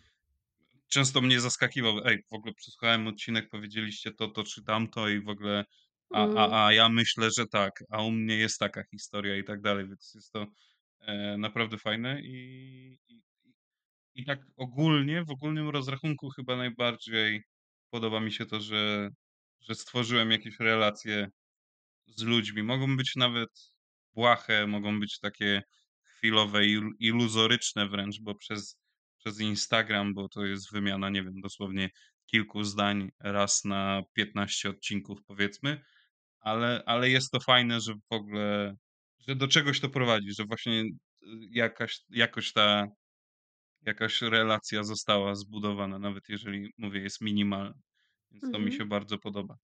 często mnie zaskakiwał. Ej, w ogóle przesłuchałem odcinek, powiedzieliście to, to czy tamto i w ogóle a, a, mhm. a ja myślę, że tak, a u mnie jest taka historia i tak dalej, więc jest to e, naprawdę fajne i, i, i tak ogólnie, w ogólnym rozrachunku chyba najbardziej podoba mi się to, że, że stworzyłem jakieś relacje z ludźmi. Mogą być nawet błahe, mogą być takie chwilowe, iluzoryczne wręcz, bo przez, przez Instagram, bo to jest wymiana, nie wiem, dosłownie kilku zdań raz na 15 odcinków powiedzmy, ale, ale jest to fajne, że w ogóle, że do czegoś to prowadzi, że właśnie y, jakaś, jakoś ta jakaś relacja została zbudowana, nawet jeżeli, mówię, jest minimalna. Więc to mhm. mi się bardzo podoba.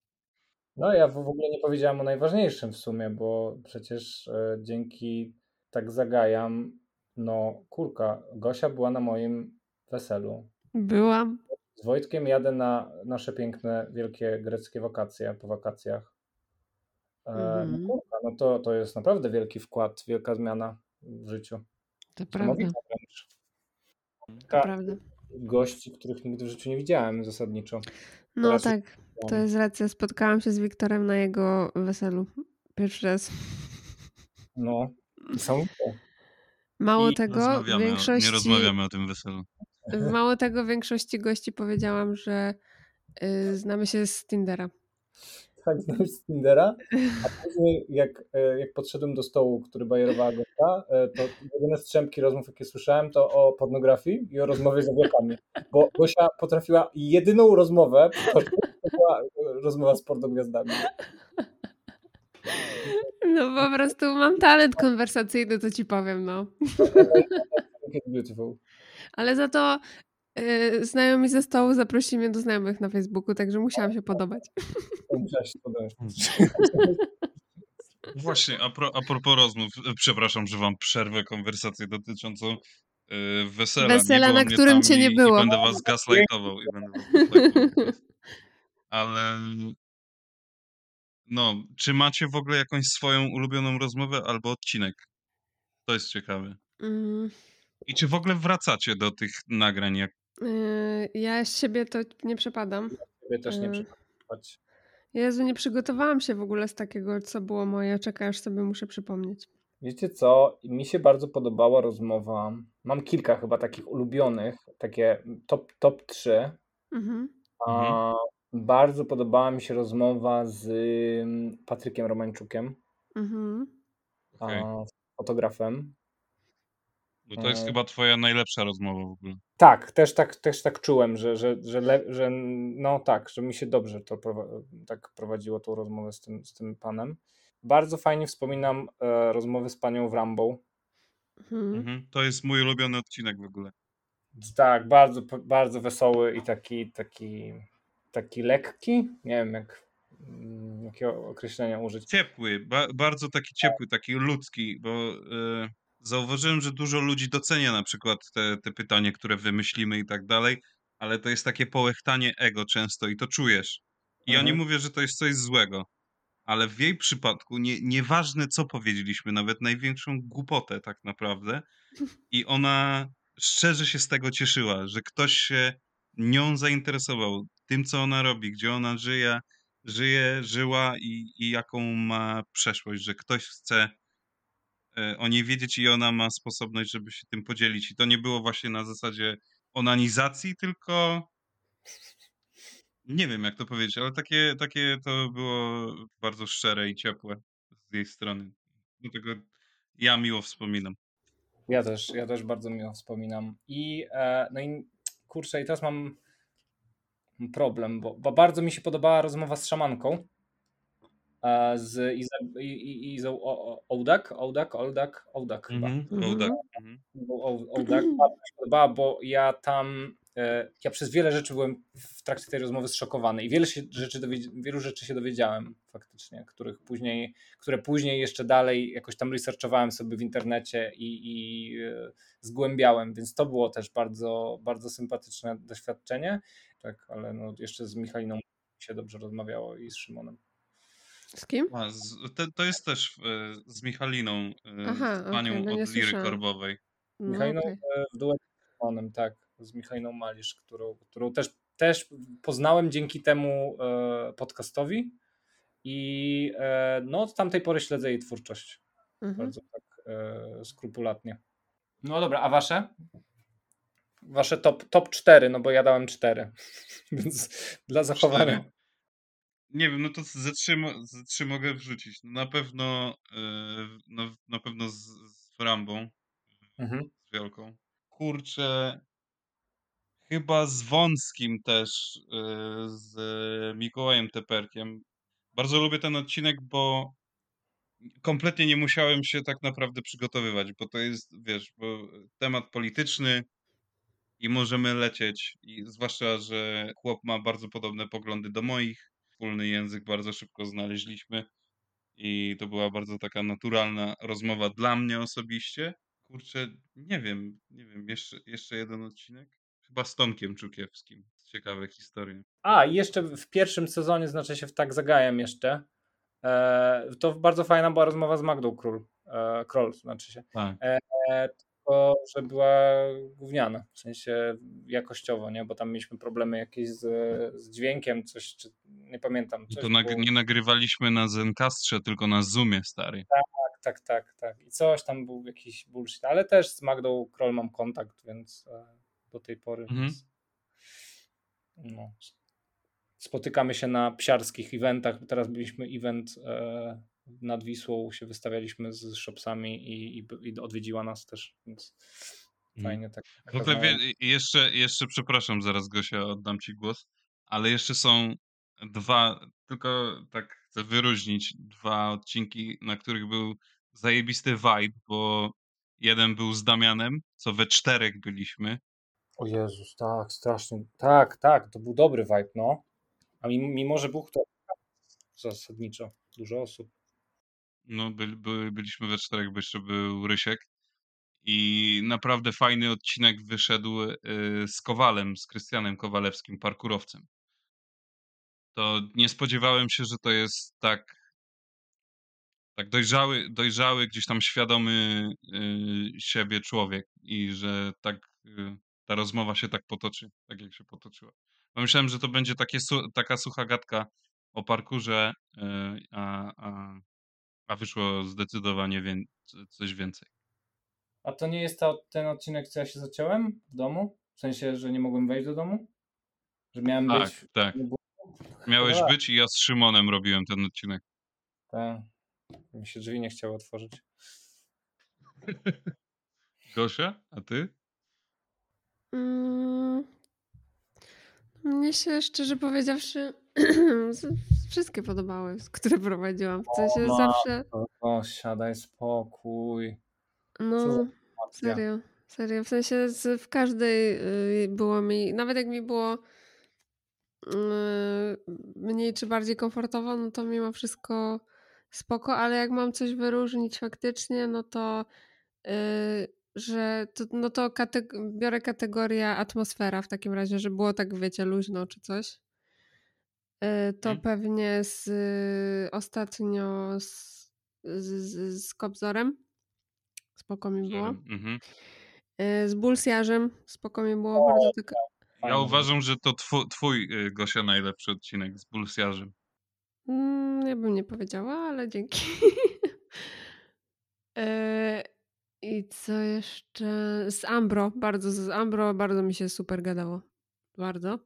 No, ja w ogóle nie powiedziałam o najważniejszym w sumie, bo przecież e, dzięki tak zagajam, no kurka, Gosia była na moim weselu. Byłam. Z Wojtkiem jadę na nasze piękne, wielkie greckie wakacje po wakacjach. E, no mhm. No, kurka, no to, to jest naprawdę wielki wkład, wielka zmiana w życiu. To prawda. To prawda. Gości, których nigdy w życiu nie widziałem zasadniczo. No Teraz tak, to jest racja. Spotkałam się z Wiktorem na jego weselu. Pierwszy raz. No, są. Mało I tego, większość. Nie rozmawiamy o tym weselu. Mało tego, większości gości powiedziałam, że y, znamy się z Tindera tak znaleźć z Tindera, a później jak, e, jak podszedłem do stołu, który bajerowała Gosia, e, to jedyne strzępki rozmów, jakie słyszałem, to o pornografii i o rozmowie z owiekami, bo Gosia potrafiła jedyną rozmowę, to była rozmowa z pornogwiazdami. No po prostu mam talent konwersacyjny, to ci powiem, no. (laughs) Beautiful. Ale za to znajomi ze stołu zaprosili mnie do znajomych na Facebooku, także musiałam się podobać. Musiałaś się podobać. (laughs) Właśnie, a, pro, a propos rozmów, e, przepraszam, że wam przerwę konwersację dotyczącą e, wesela. Wesela, na którym cię nie i, było. I będę was gaslightował. I będę was gaslightował. Ale no, czy macie w ogóle jakąś swoją ulubioną rozmowę albo odcinek? To jest ciekawe. Mm, I czy w ogóle wracacie do tych nagrań? Jak... yy, ja z siebie to nie przepadam. Ciebie też nie Yy. przekonać. Jezu, nie przygotowałam się w ogóle z takiego, co było moje. Czekaj, aż sobie muszę przypomnieć. Wiecie co? Mi się bardzo podobała rozmowa. Mam kilka chyba takich ulubionych, takie top, top 3. Mhm. A, Bardzo podobała mi się rozmowa z ym, Patrykiem Romańczukiem, Mhm. A, fotografem. Bo to jest E. chyba twoja najlepsza rozmowa w ogóle. Tak, też tak, też tak czułem, że, że, że, le, że no tak, że mi się dobrze to tak prowadziło tą rozmowę z tym, z tym panem. Bardzo fajnie wspominam e, rozmowy z panią Wrambą. Mhm. Mhm. To jest mój ulubiony odcinek w ogóle. Tak, bardzo, bardzo wesoły i taki, taki, taki lekki. Nie wiem, jak, mm, jakiego określenia użyć. Ciepły, ba bardzo taki ciepły, taki ludzki, bo e, zauważyłem, że dużo ludzi docenia na przykład te, te pytania, które wymyślimy i tak dalej, ale to jest takie połechtanie ego często i to czujesz. I ja nie Mhm. mówię, że to jest coś złego, ale w jej przypadku nie, nieważne co powiedzieliśmy, nawet największą głupotę tak naprawdę (laughs) i ona szczerze się z tego cieszyła, że ktoś się nią zainteresował, tym co ona robi, gdzie ona żyje, żyje, żyła i, i jaką ma przeszłość, że ktoś chce o niej wiedzieć i ona ma sposobność, żeby się tym podzielić. I to nie było właśnie na zasadzie onanizacji, tylko nie wiem jak to powiedzieć, ale takie, takie to było bardzo szczere i ciepłe z jej strony. Dlatego ja miło wspominam. Ja też, ja też bardzo miło wspominam. I e, no i kurczę, i teraz mam problem, bo, bo bardzo mi się podobała rozmowa z szamanką. Z Iza, I- I- Izą O- O- Ołdak, Ołdak, Ołdak, Ołdak chyba. Mhm. Mhm. Mhm. Ołdak, się podobała, bo ja tam, e, ja przez wiele rzeczy byłem w trakcie tej rozmowy zszokowany i wiele się rzeczy dowiedz- wielu rzeczy się dowiedziałem faktycznie, których później, które później jeszcze dalej jakoś tam researchowałem sobie w internecie i, i e, zgłębiałem, więc to było też bardzo, bardzo sympatyczne doświadczenie. Tak, ale no jeszcze z Michaliną się dobrze rozmawiało i z Szymonem. Z kim? A, z, te, to jest też e, z Michaliną, e, Aha, z panią okej, no od Liry słyszałam. Korbowej. No, Michaliną okej. e, w duecie z tak, z Michaliną Malisz, którą, którą też, też poznałem dzięki temu e, podcastowi i e, no od tamtej pory śledzę jej twórczość Mhm. bardzo tak e, skrupulatnie. No dobra, a wasze? Wasze top, top 4, no bo ja dałem 4, (laughs) więc dla zachowania. Cztery. Nie wiem, no to ze trzy, mo- ze trzy mogę wrzucić. No na pewno, e, no, na pewno z, z Rambą, Mhm. z Wielką. Kurczę, chyba z Wąskim też, e, z Mikołajem Teperkiem. Bardzo lubię ten odcinek, bo kompletnie nie musiałem się tak naprawdę przygotowywać, bo to jest, wiesz, bo temat polityczny i możemy lecieć. I zwłaszcza, że chłop ma bardzo podobne poglądy do moich. Wspólny język bardzo szybko znaleźliśmy i to była bardzo taka naturalna rozmowa dla mnie osobiście. Kurczę, nie wiem, nie wiem, jeszcze, jeszcze jeden odcinek? Chyba z Tomkiem Czukiewskim. Ciekawe historie. A, i jeszcze w pierwszym sezonie, znaczy się w Tak Zagajem jeszcze, e, to bardzo fajna była rozmowa z Magdą Król, e, Kroll, znaczy się. Tak. Tylko, że była gówniana, w sensie jakościowo, nie? Bo tam mieliśmy problemy jakieś z, z dźwiękiem, coś, czy nie pamiętam. I Coś to nag- było, nie nagrywaliśmy na Zencastrze, tylko na Zoomie, stary. tak, tak, tak, tak. I coś tam był jakiś bullshit, ale też z Magdą Kroll mam kontakt, więc e, do tej pory. Mhm. Więc, no, spotykamy się na psiarskich eventach. Teraz byliśmy event e, nad Wisłą, się wystawialiśmy z shopsami i, i, i odwiedziła nas też, więc Mhm. fajnie tak. W ogóle wie, jeszcze, jeszcze, przepraszam, zaraz Gosia, oddam ci głos, ale jeszcze są dwa, tylko tak chcę wyróżnić, dwa odcinki, na których był zajebisty vibe, bo jeden był z Damianem, co we czterech byliśmy O Jezus, tak, strasznie. Tak, tak, to był dobry vibe, no. A mimo, mimo że Bóg to zasadniczo dużo osób. No, by, by, byliśmy we czterech, bo jeszcze był Rysiek. I naprawdę fajny odcinek wyszedł y, z Kowalem, z Krystianem Kowalewskim, parkurowcem. To nie spodziewałem się, że to jest tak, tak dojrzały, dojrzały, gdzieś tam świadomy y, siebie człowiek i że tak y, ta rozmowa się tak potoczy, tak jak się potoczyła. Myślałem, że to będzie takie, su- taka sucha gadka o parkurze, y, a, a, a wyszło zdecydowanie wię- coś więcej. A to nie jest to, ten odcinek, co ja się zaciąłem w domu? W sensie, że nie mogłem wejść do domu? Że miałem Tak, być. tak. Miałeś Dobra. być i ja z Szymonem robiłem ten odcinek. Tak. Mi się drzwi nie chciało otworzyć. (laughs) Gosia, a ty? Mm, mnie się szczerze powiedziawszy (clears throat) wszystkie podobały, które prowadziłam. W sensie O, zawsze, O, siadaj spokój. no serio, serio. W sensie z, w każdej y, było mi, nawet jak mi było y, mniej czy bardziej komfortowo, no to mimo wszystko spoko, ale jak mam coś wyróżnić faktycznie, no to y, że to, no to kateg- biorę kategorię atmosfera w takim razie, że było tak, wiecie, luźno czy coś. Y, To Mhm. pewnie z y, ostatnio z, z, z, Kobzorem. Spoko mi było. Mhm. Y, Z Bulsjarzem. Spoko mi było bardzo taka. Ja Fajnie. uważam, że to twój, twój y, Gosia, najlepszy odcinek z Bulsjarzem. Mm, ja bym nie powiedziała, ale dzięki. Y, (laughs) I co jeszcze? Z Ambro. Bardzo, z Ambro bardzo mi się super gadało. Bardzo.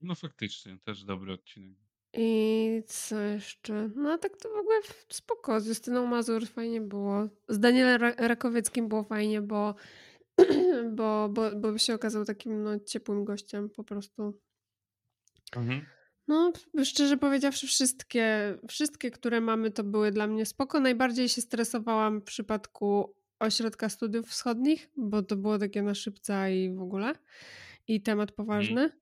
No faktycznie, też dobry odcinek. I co jeszcze? No tak to w ogóle spoko. Z Justyną Mazur fajnie było. Z Danielem Ra- Rakowieckim było fajnie, bo, (clears throat) bo, bo, bo się okazał takim no, ciepłym gościem po prostu. Mhm. No, szczerze powiedziawszy, wszystkie, wszystkie, które mamy, to były dla mnie spoko. Najbardziej się stresowałam w przypadku Ośrodka Studiów Wschodnich, bo to było takie na szybca i w ogóle. I temat poważny.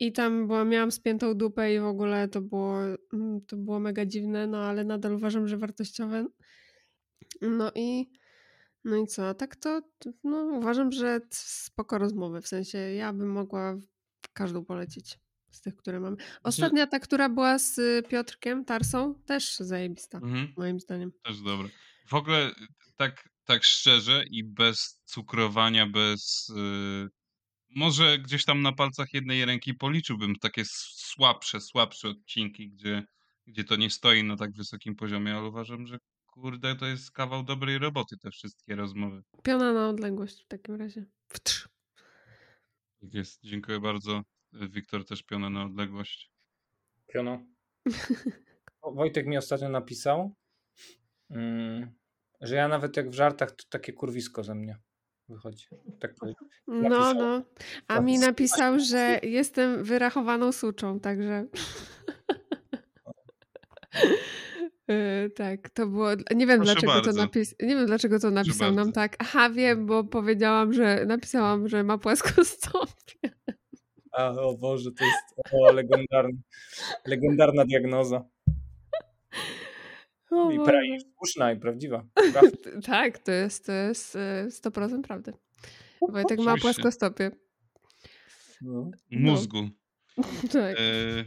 I tam była, miałam spiętą dupę i w ogóle to było, mm, to było mega dziwne, no ale nadal uważam, że wartościowe. No i no i co? A tak to no, uważam, że spoko rozmowy. W sensie ja bym mogła każdą polecić z tych, które mamy. Ostatnia ta, która była z y, Piotrkiem Tarsą, też zajebista, Mhm. moim zdaniem. Też dobre. W ogóle tak, tak szczerze i bez cukrowania, bez... y, może gdzieś tam na palcach jednej ręki policzyłbym takie słabsze, słabsze odcinki, gdzie, gdzie to nie stoi na tak wysokim poziomie, ale uważam, że kurde, to jest kawał dobrej roboty, te wszystkie rozmowy. Piona na odległość w takim razie. Wtrz. Tak jest. Dziękuję bardzo. Wiktor też piona na odległość. Piono. O, Wojtek mi ostatnio napisał, mm, że ja nawet jak w żartach, to takie kurwisko ze mnie wychodzi. Tak powiedział. No, Napisał. no. A mi napisał, że jestem wyrachowaną suczą, także. Yy, (laughs) tak, to było. Nie wiem, Proszę dlaczego to bardzo. napis... Nie wiem, dlaczego to napisał nam tak. Aha, wiem, bo powiedziałam, że napisałam, że ma płaskostopie. A, o Boże, to jest o, legendarny, legendarna diagnoza. O I, pra, i słuszna, i prawdziwa. (laughs) Tak, to jest, to jest e, 100% prawdy. Wojtek ma płaskostopie. No. No. Mózgu. (laughs) Tak. E,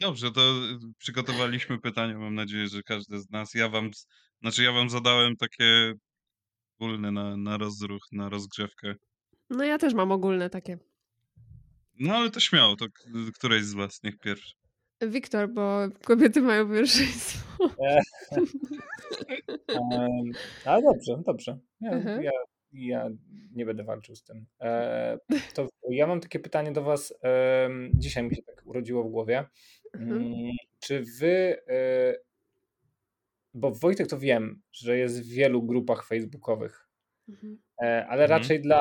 Dobrze, to y, przygotowaliśmy pytania. Mam nadzieję, że każdy z nas. Ja wam, znaczy ja wam zadałem takie ogólne na, na rozruch, na rozgrzewkę. No ja też mam ogólne takie. No ale to śmiało, to k- któreś z was niech pierwszy. Wiktor, bo kobiety mają pierwszeństwo. (laughs) Em, ale dobrze, dobrze. Ja, Mhm. ja, ja nie będę walczył z tym. E, to ja mam takie pytanie do Was. em, dzisiaj mi się tak urodziło w głowie. Mhm. Mm, Czy Wy. e, Bo Wojtek to wiem, że jest w wielu grupach facebookowych, Mhm. e, ale Mhm. raczej dla.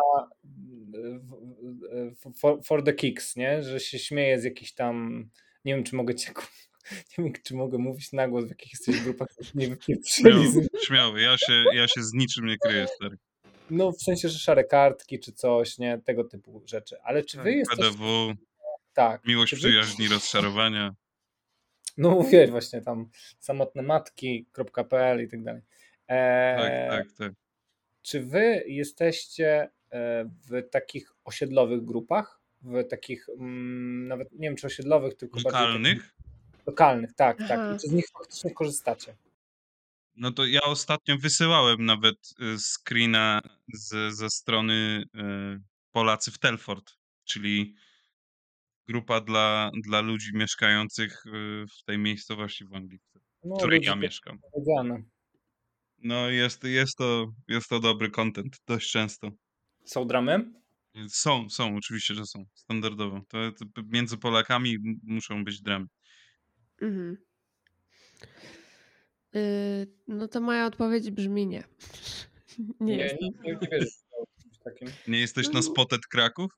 For, for the kicks, nie? Że się śmieje z jakichś tam. Nie wiem, czy mogę cię. (laughs) Nie wiem, czy mogę mówić na głos, w jakich jesteś grupach, nie wypieprzyli. Śmiało, śmiało. Ja się, ja się z niczym nie kryję, stary. No w sensie, że szare kartki czy coś, nie? Tego typu rzeczy. Ale czy wy Tak, jesteście... PDW, Tak. miłość, Czy wy- przyjaźń i rozczarowania. No mówiłeś właśnie tam samotnematki.pl i tak dalej. Tak, Eee, tak, tak. Czy wy jesteście e, w takich osiedlowych grupach? W takich, mm, nawet nie wiem czy osiedlowych, tylko bardziej Lokalnych? takich lokalnych, tak, Aha. tak. I czy z nich faktycznie korzystacie? No to ja ostatnio wysyłałem nawet y, screena z, ze strony y, Polacy w Telford, czyli grupa dla, dla ludzi mieszkających y, w tej miejscowości w Anglii, w No, której ja mieszkam. powiedziane. No jest, jest, to, jest to dobry content dość często. Są dramy? Są, są, oczywiście, że są, standardowo. To, to między Polakami muszą być dramy. Mhm. Y, no to moja odpowiedź brzmi nie. (laughs) Nie, Nie, nie, nie, nie wierzę w czymś takim. Nie jesteś na No. Spotted Kraków?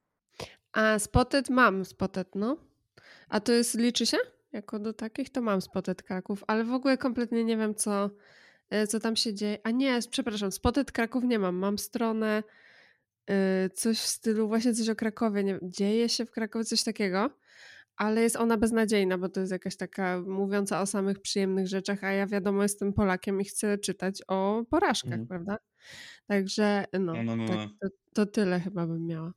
A Spotted mam Spotted, no. A to jest, liczy się? Jako do takich to mam Spotted Kraków, ale w ogóle kompletnie nie wiem co, e, co tam się dzieje. A nie, przepraszam, Spotted Kraków nie mam. Mam stronę y, coś w stylu właśnie coś o Krakowie. Nie, dzieje się w Krakowie coś takiego, ale jest ona beznadziejna, bo to jest jakaś taka mówiąca o samych przyjemnych rzeczach, a ja wiadomo jestem Polakiem i chcę czytać o porażkach, Mhm. prawda? Także no, No, no, no, tak, no. to, to tyle chyba bym miała.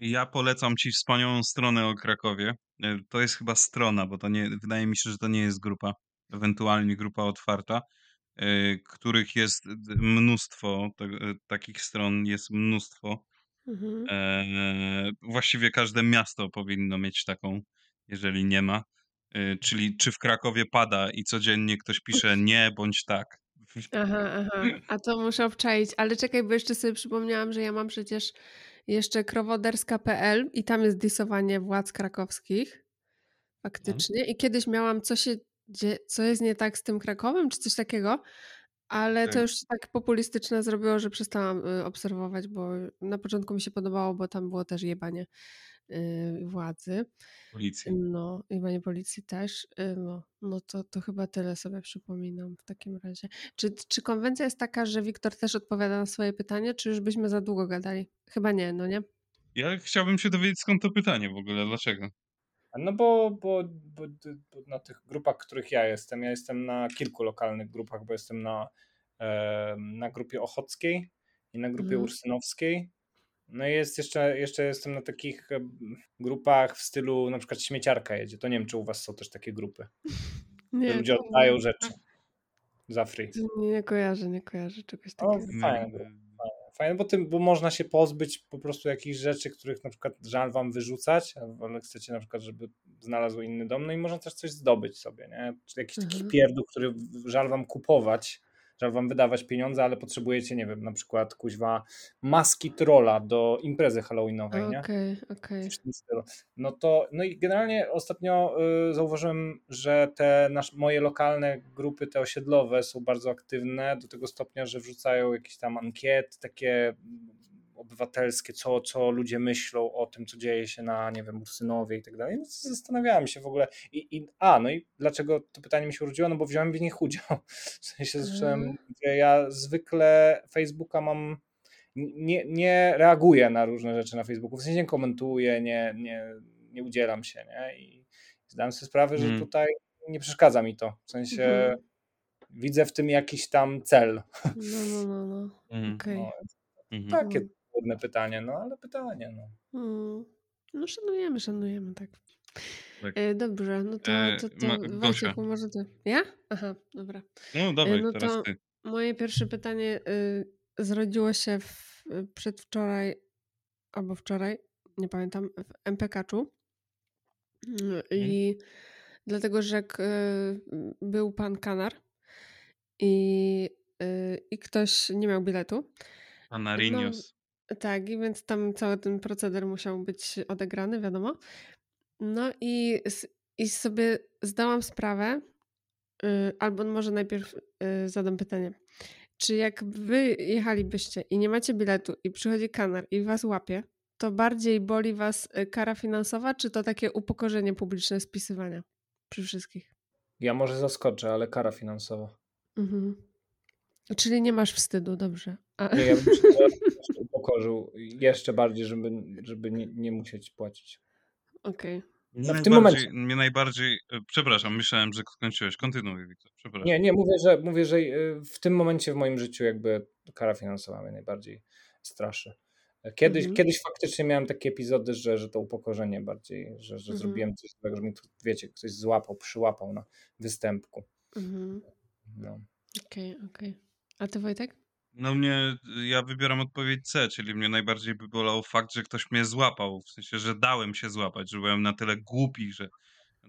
Ja polecam ci wspaniałą stronę o Krakowie. E, To jest chyba strona, bo to nie, wydaje mi się, że to nie jest grupa, ewentualnie grupa otwarta, których jest mnóstwo, te, e, takich stron jest mnóstwo. Mhm. E, Właściwie każde miasto powinno mieć taką, jeżeli nie ma. E, Czyli czy w Krakowie pada i codziennie ktoś pisze (laughs) nie bądź tak. Aha, aha. A to muszę obczaić. Ale czekaj, bo jeszcze sobie przypomniałam, że ja mam przecież jeszcze krowoderska.pl i tam jest disowanie władz krakowskich. Faktycznie. I kiedyś miałam, co się dzie- co jest nie tak z tym Krakowem, czy coś takiego, ale to Tak. już tak populistyczne zrobiło, że przestałam y, obserwować, bo na początku mi się podobało, bo tam było też jebanie y, władzy. Policji. No, jebanie policji też. y, No, no to, to chyba tyle sobie przypominam w takim razie. Czy, czy konwencja jest taka, że Wiktor też odpowiada na swoje pytanie, czy już byśmy za długo gadali? Chyba nie, no nie? Ja chciałbym się dowiedzieć skąd to pytanie w ogóle, dlaczego? No bo, bo, bo, bo na tych grupach, których ja jestem, ja jestem na kilku lokalnych grupach, bo jestem na, na grupie ochockiej i na grupie Mhm. ursynowskiej. No i jest jeszcze, jeszcze jestem na takich grupach w stylu na przykład śmieciarka jedzie. To nie wiem, czy u was są też takie grupy. (laughs) Nie, ludzie oddają rzeczy za free. Nie, kojarzę, nie kojarzę czegoś O, takiego. fajne, było, fajne, bo, tym, bo można się pozbyć po prostu jakichś rzeczy, których na przykład żal wam wyrzucać, ale chcecie na przykład, żeby znalazł inny dom, no i można też coś zdobyć sobie, nie? Czy jakiś taki Mhm. pierdół, który żal wam kupować, żal wam wydawać pieniądze, ale potrzebujecie, nie wiem, na przykład kuźwa maski trolla do imprezy halloweenowej, nie? Okej, okej. Tym stylu. No to, no i generalnie ostatnio y, zauważyłem, że te nasz, moje lokalne grupy, te osiedlowe są bardzo aktywne do tego stopnia, że wrzucają jakieś tam ankiety takie obywatelskie, co, co ludzie myślą o tym, co dzieje się na, nie wiem, Ursynowie i tak dalej. No, zastanawiałem się w ogóle. I, i, a, no i dlaczego to pytanie mi się urodziło? No bo wziąłem w nich udział. (laughs) W sensie zacząłem, że ja zwykle Facebooka mam nie, nie reaguję na różne rzeczy na Facebooku, w sensie nie komentuję, nie, nie, nie udzielam się, nie? I zdałem sobie sprawę, że Mm. tutaj nie przeszkadza mi to. W sensie Mhm. widzę w tym jakiś tam cel. No, no, no, no. Mhm. Okej. No, Mhm. takie Mm. Trudne pytanie, no ale pytanie, no. Mm. No szanujemy, szanujemy, tak. Tak. E, dobrze, no to, E, to, to Ma- Gosia. Wojciechu, może ty. Ja? Aha, dobra. No dawaj, no teraz to- ty. Moje pierwsze pytanie y, zrodziło się w, przedwczoraj albo wczoraj, nie pamiętam, w MPK-czu. Mm, I dlatego, że k- y, był pan Kanar i, y, i ktoś nie miał biletu. Anarinios. Tak, i więc tam cały ten proceder musiał być odegrany, wiadomo. No i, i sobie zdałam sprawę, y, albo może najpierw y, zadam pytanie. Czy jak wy jechalibyście i nie macie biletu i przychodzi kanar i was łapie, to bardziej boli was y, kara finansowa, czy to takie upokorzenie publiczne spisywania przy wszystkich? Ja może zaskoczę, ale kara finansowa. Mhm. Czyli nie masz wstydu, dobrze. A... Nie, ja bym się jeszcze upokorzył jeszcze bardziej, żeby, żeby nie, nie musieć płacić. Okej. No, Mnie w tym najbardziej, momencie. mnie najbardziej. e, Przepraszam, myślałem, że skończyłeś. Kontynuuj, Wiktor. Przepraszam. Nie, nie, mówię, że mówię, że y, w tym momencie w moim życiu jakby kara finansowa mnie najbardziej straszy. Kiedyś, Mhm. kiedyś faktycznie miałem takie epizody, że, że to upokorzenie bardziej, że, że Mhm. zrobiłem coś złego, że mi tu, wiecie, ktoś złapał, przyłapał na występku. Mhm. No. Okej, okej. A ty Wojtek? No mnie, ja wybieram odpowiedź C, czyli mnie najbardziej by bolał fakt, że ktoś mnie złapał. W sensie, że dałem się złapać, że byłem na tyle głupi, że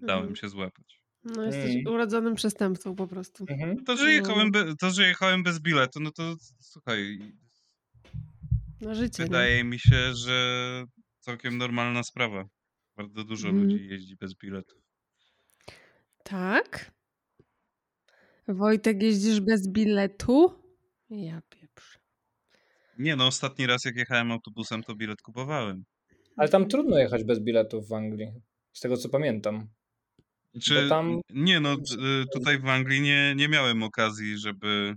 dałem Mhm. się złapać. No jesteś Mm. urodzonym przestępcą po prostu. Mhm. To, że No, jechałem, no. be, to, że jechałem bez biletu, no to słuchaj, Na życie, nie? wydaje mi się, że całkiem normalna sprawa. Bardzo dużo Mhm. ludzi jeździ bez biletu. Tak? Wojtek, jeździsz bez biletu? Ja pieprz. Nie no, ostatni raz jak jechałem autobusem, to bilet kupowałem. Ale tam trudno jechać bez biletów w Anglii, z tego co pamiętam. Czy, Bo tam- nie no, y, tutaj w Anglii nie, nie miałem okazji, żeby,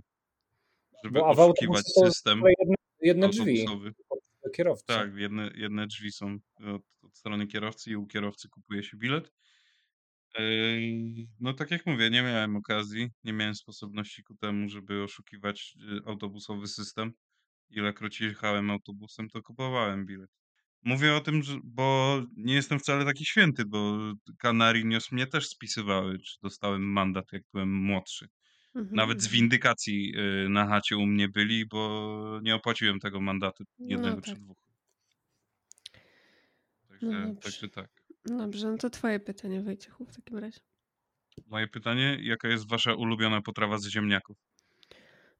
żeby Bo oszukiwać system jedne, jedne drzwi kierowcy. Tak, jedne, jedne drzwi są od, od strony kierowcy i u kierowcy kupuje się bilet. Ej, No tak jak mówię, nie miałem okazji, nie miałem sposobności ku temu, żeby oszukiwać y, autobusowy system. Ilekroć jechałem autobusem, to kupowałem bilet. Mówię o tym, że, bo nie jestem wcale taki święty, bo Canarinos mnie też spisywały, czy dostałem mandat, jak byłem młodszy. Mhm, Nawet z mhm. windykacji y, na chacie u mnie byli, bo nie opłaciłem tego mandatu jednego No czy tak. dwóch. No Także, dobrze. także tak. Dobrze, no to twoje pytanie Wojciechu w takim razie. Moje pytanie, jaka jest wasza ulubiona potrawa z ziemniaków?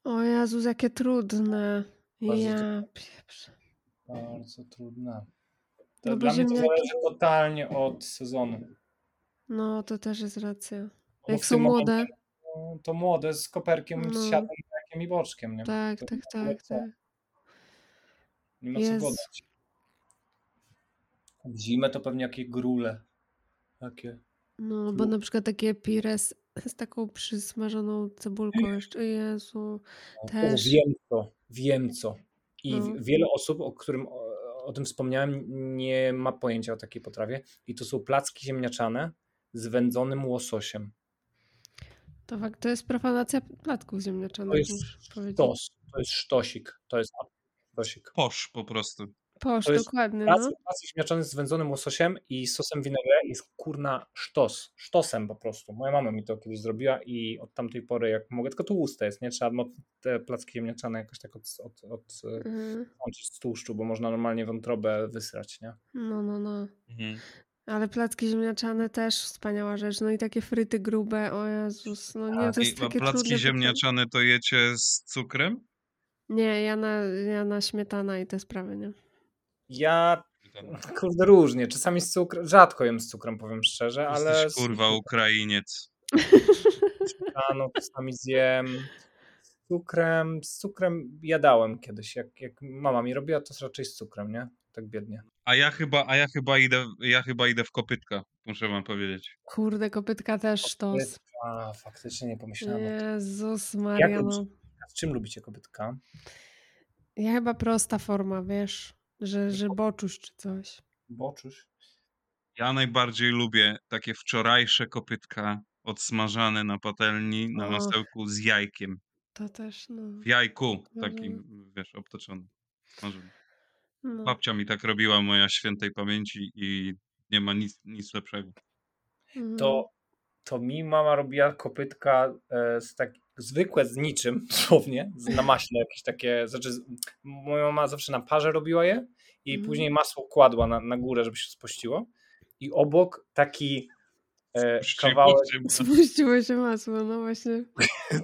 O Jezus, jakie trudne. Bardzo Ja. Bardzo trudne. To No dla mnie to ziemniaki- zależy totalnie od sezonu. No, to też jest racja. Bo Jak są młode, momencie, To młode z koperkiem, No. z siatą, jakiem i boczkiem. Nie? tak, to tak, tak, tak. Nie ma co Jezu. W zimę to pewnie jakie grule. Takie. No, bo na przykład takie pires z taką przysmażoną cebulką (laughs) jeszcze. Jezu. Też. wiem co, wiem co. I No. wiele osób, o którym o, o tym wspomniałem, nie ma pojęcia o takiej potrawie. I to są placki ziemniaczane z wędzonym łososiem. To, fakt, to jest profanacja platków ziemniaczanych, To jest sztos. To jest sztosik. To jest sztosik. Posz po prostu. Posz, To jest dokładnie, Plac, no. z wędzonym łososiem i sosem vinaigrette jest kurna sztos. Sztosem po prostu. Moja mama mi to kiedyś zrobiła i od tamtej pory jak mogę, tylko tłuste jest, nie? Trzeba te placki ziemniaczane jakoś tak od, od, od, Mhm. odłączyć z tłuszczu, bo można normalnie wątrobę wysrać, nie? No, no, no. Mhm. Ale placki ziemniaczane też wspaniała rzecz. No i takie fryty grube, o Jezus. No nie, to I, jest a takie placki trudne. ziemniaczane to jecie z cukrem? Nie, ja na, ja na śmietana i te sprawy, nie? Ja, (laughs) kurde, różnie. Czasami z cukrem, rzadko jem z cukrem, powiem szczerze, ale Jesteś z kurwa Ukrainiec. śmietaną czasami zjem. Z cukrem, z cukrem jadałem kiedyś. Jak, jak mama mi robiła, to raczej z cukrem, nie? Tak biednie. A ja chyba, a ja chyba idę, ja chyba idę w kopytka, muszę wam powiedzieć. Kurde, kopytka też sztos. A, faktycznie nie pomyślałem. Jezus Jak Maria, lubisz- no. W czym lubicie kopytka? Ja chyba prosta forma, wiesz, że, że boczuś czy coś. Boczuś. Ja najbardziej lubię takie wczorajsze kopytka odsmażane na patelni, na Och. masełku z jajkiem. To też, no. W jajku Mhm. takim, wiesz, obtoczonym. smażonym. no. Babcia mi tak robiła, moja świętej pamięci i nie ma nic, nic lepszego. Mhm. To, to mi mama robiła kopytka e, z tak, zwykłe z niczym, (laughs) dosłownie, z, na maśle jakieś takie, znaczy moja mama zawsze na parze robiła je i Mhm. później masło kładła na, na górę, żeby się spościło i obok taki e, Puściło kawałek, się- (laughs) Spuściło się masło, no właśnie.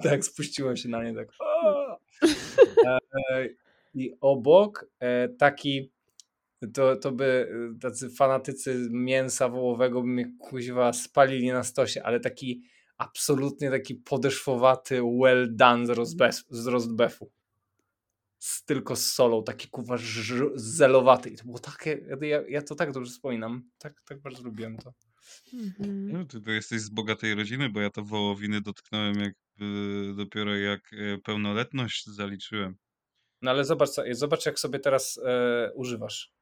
tak, spuściłem się na nie tak. (laughs) E, I obok e, taki, to, to by e, tacy fanatycy mięsa wołowego by mnie kuźwa spalili na stosie, ale taki absolutnie taki podeszwowaty well done z, rozbes, z rozbefu. Z, tylko z solą, taki kuwa ż- zelowaty. I to było takie, ja, ja to tak dobrze wspominam. Tak, tak bardzo lubiłem to. Mhm. No, ty to jesteś z bogatej rodziny, bo ja to wołowiny dotknąłem jak dopiero jak e, pełnoletność zaliczyłem. No ale zobacz, zobacz jak sobie teraz e, używasz.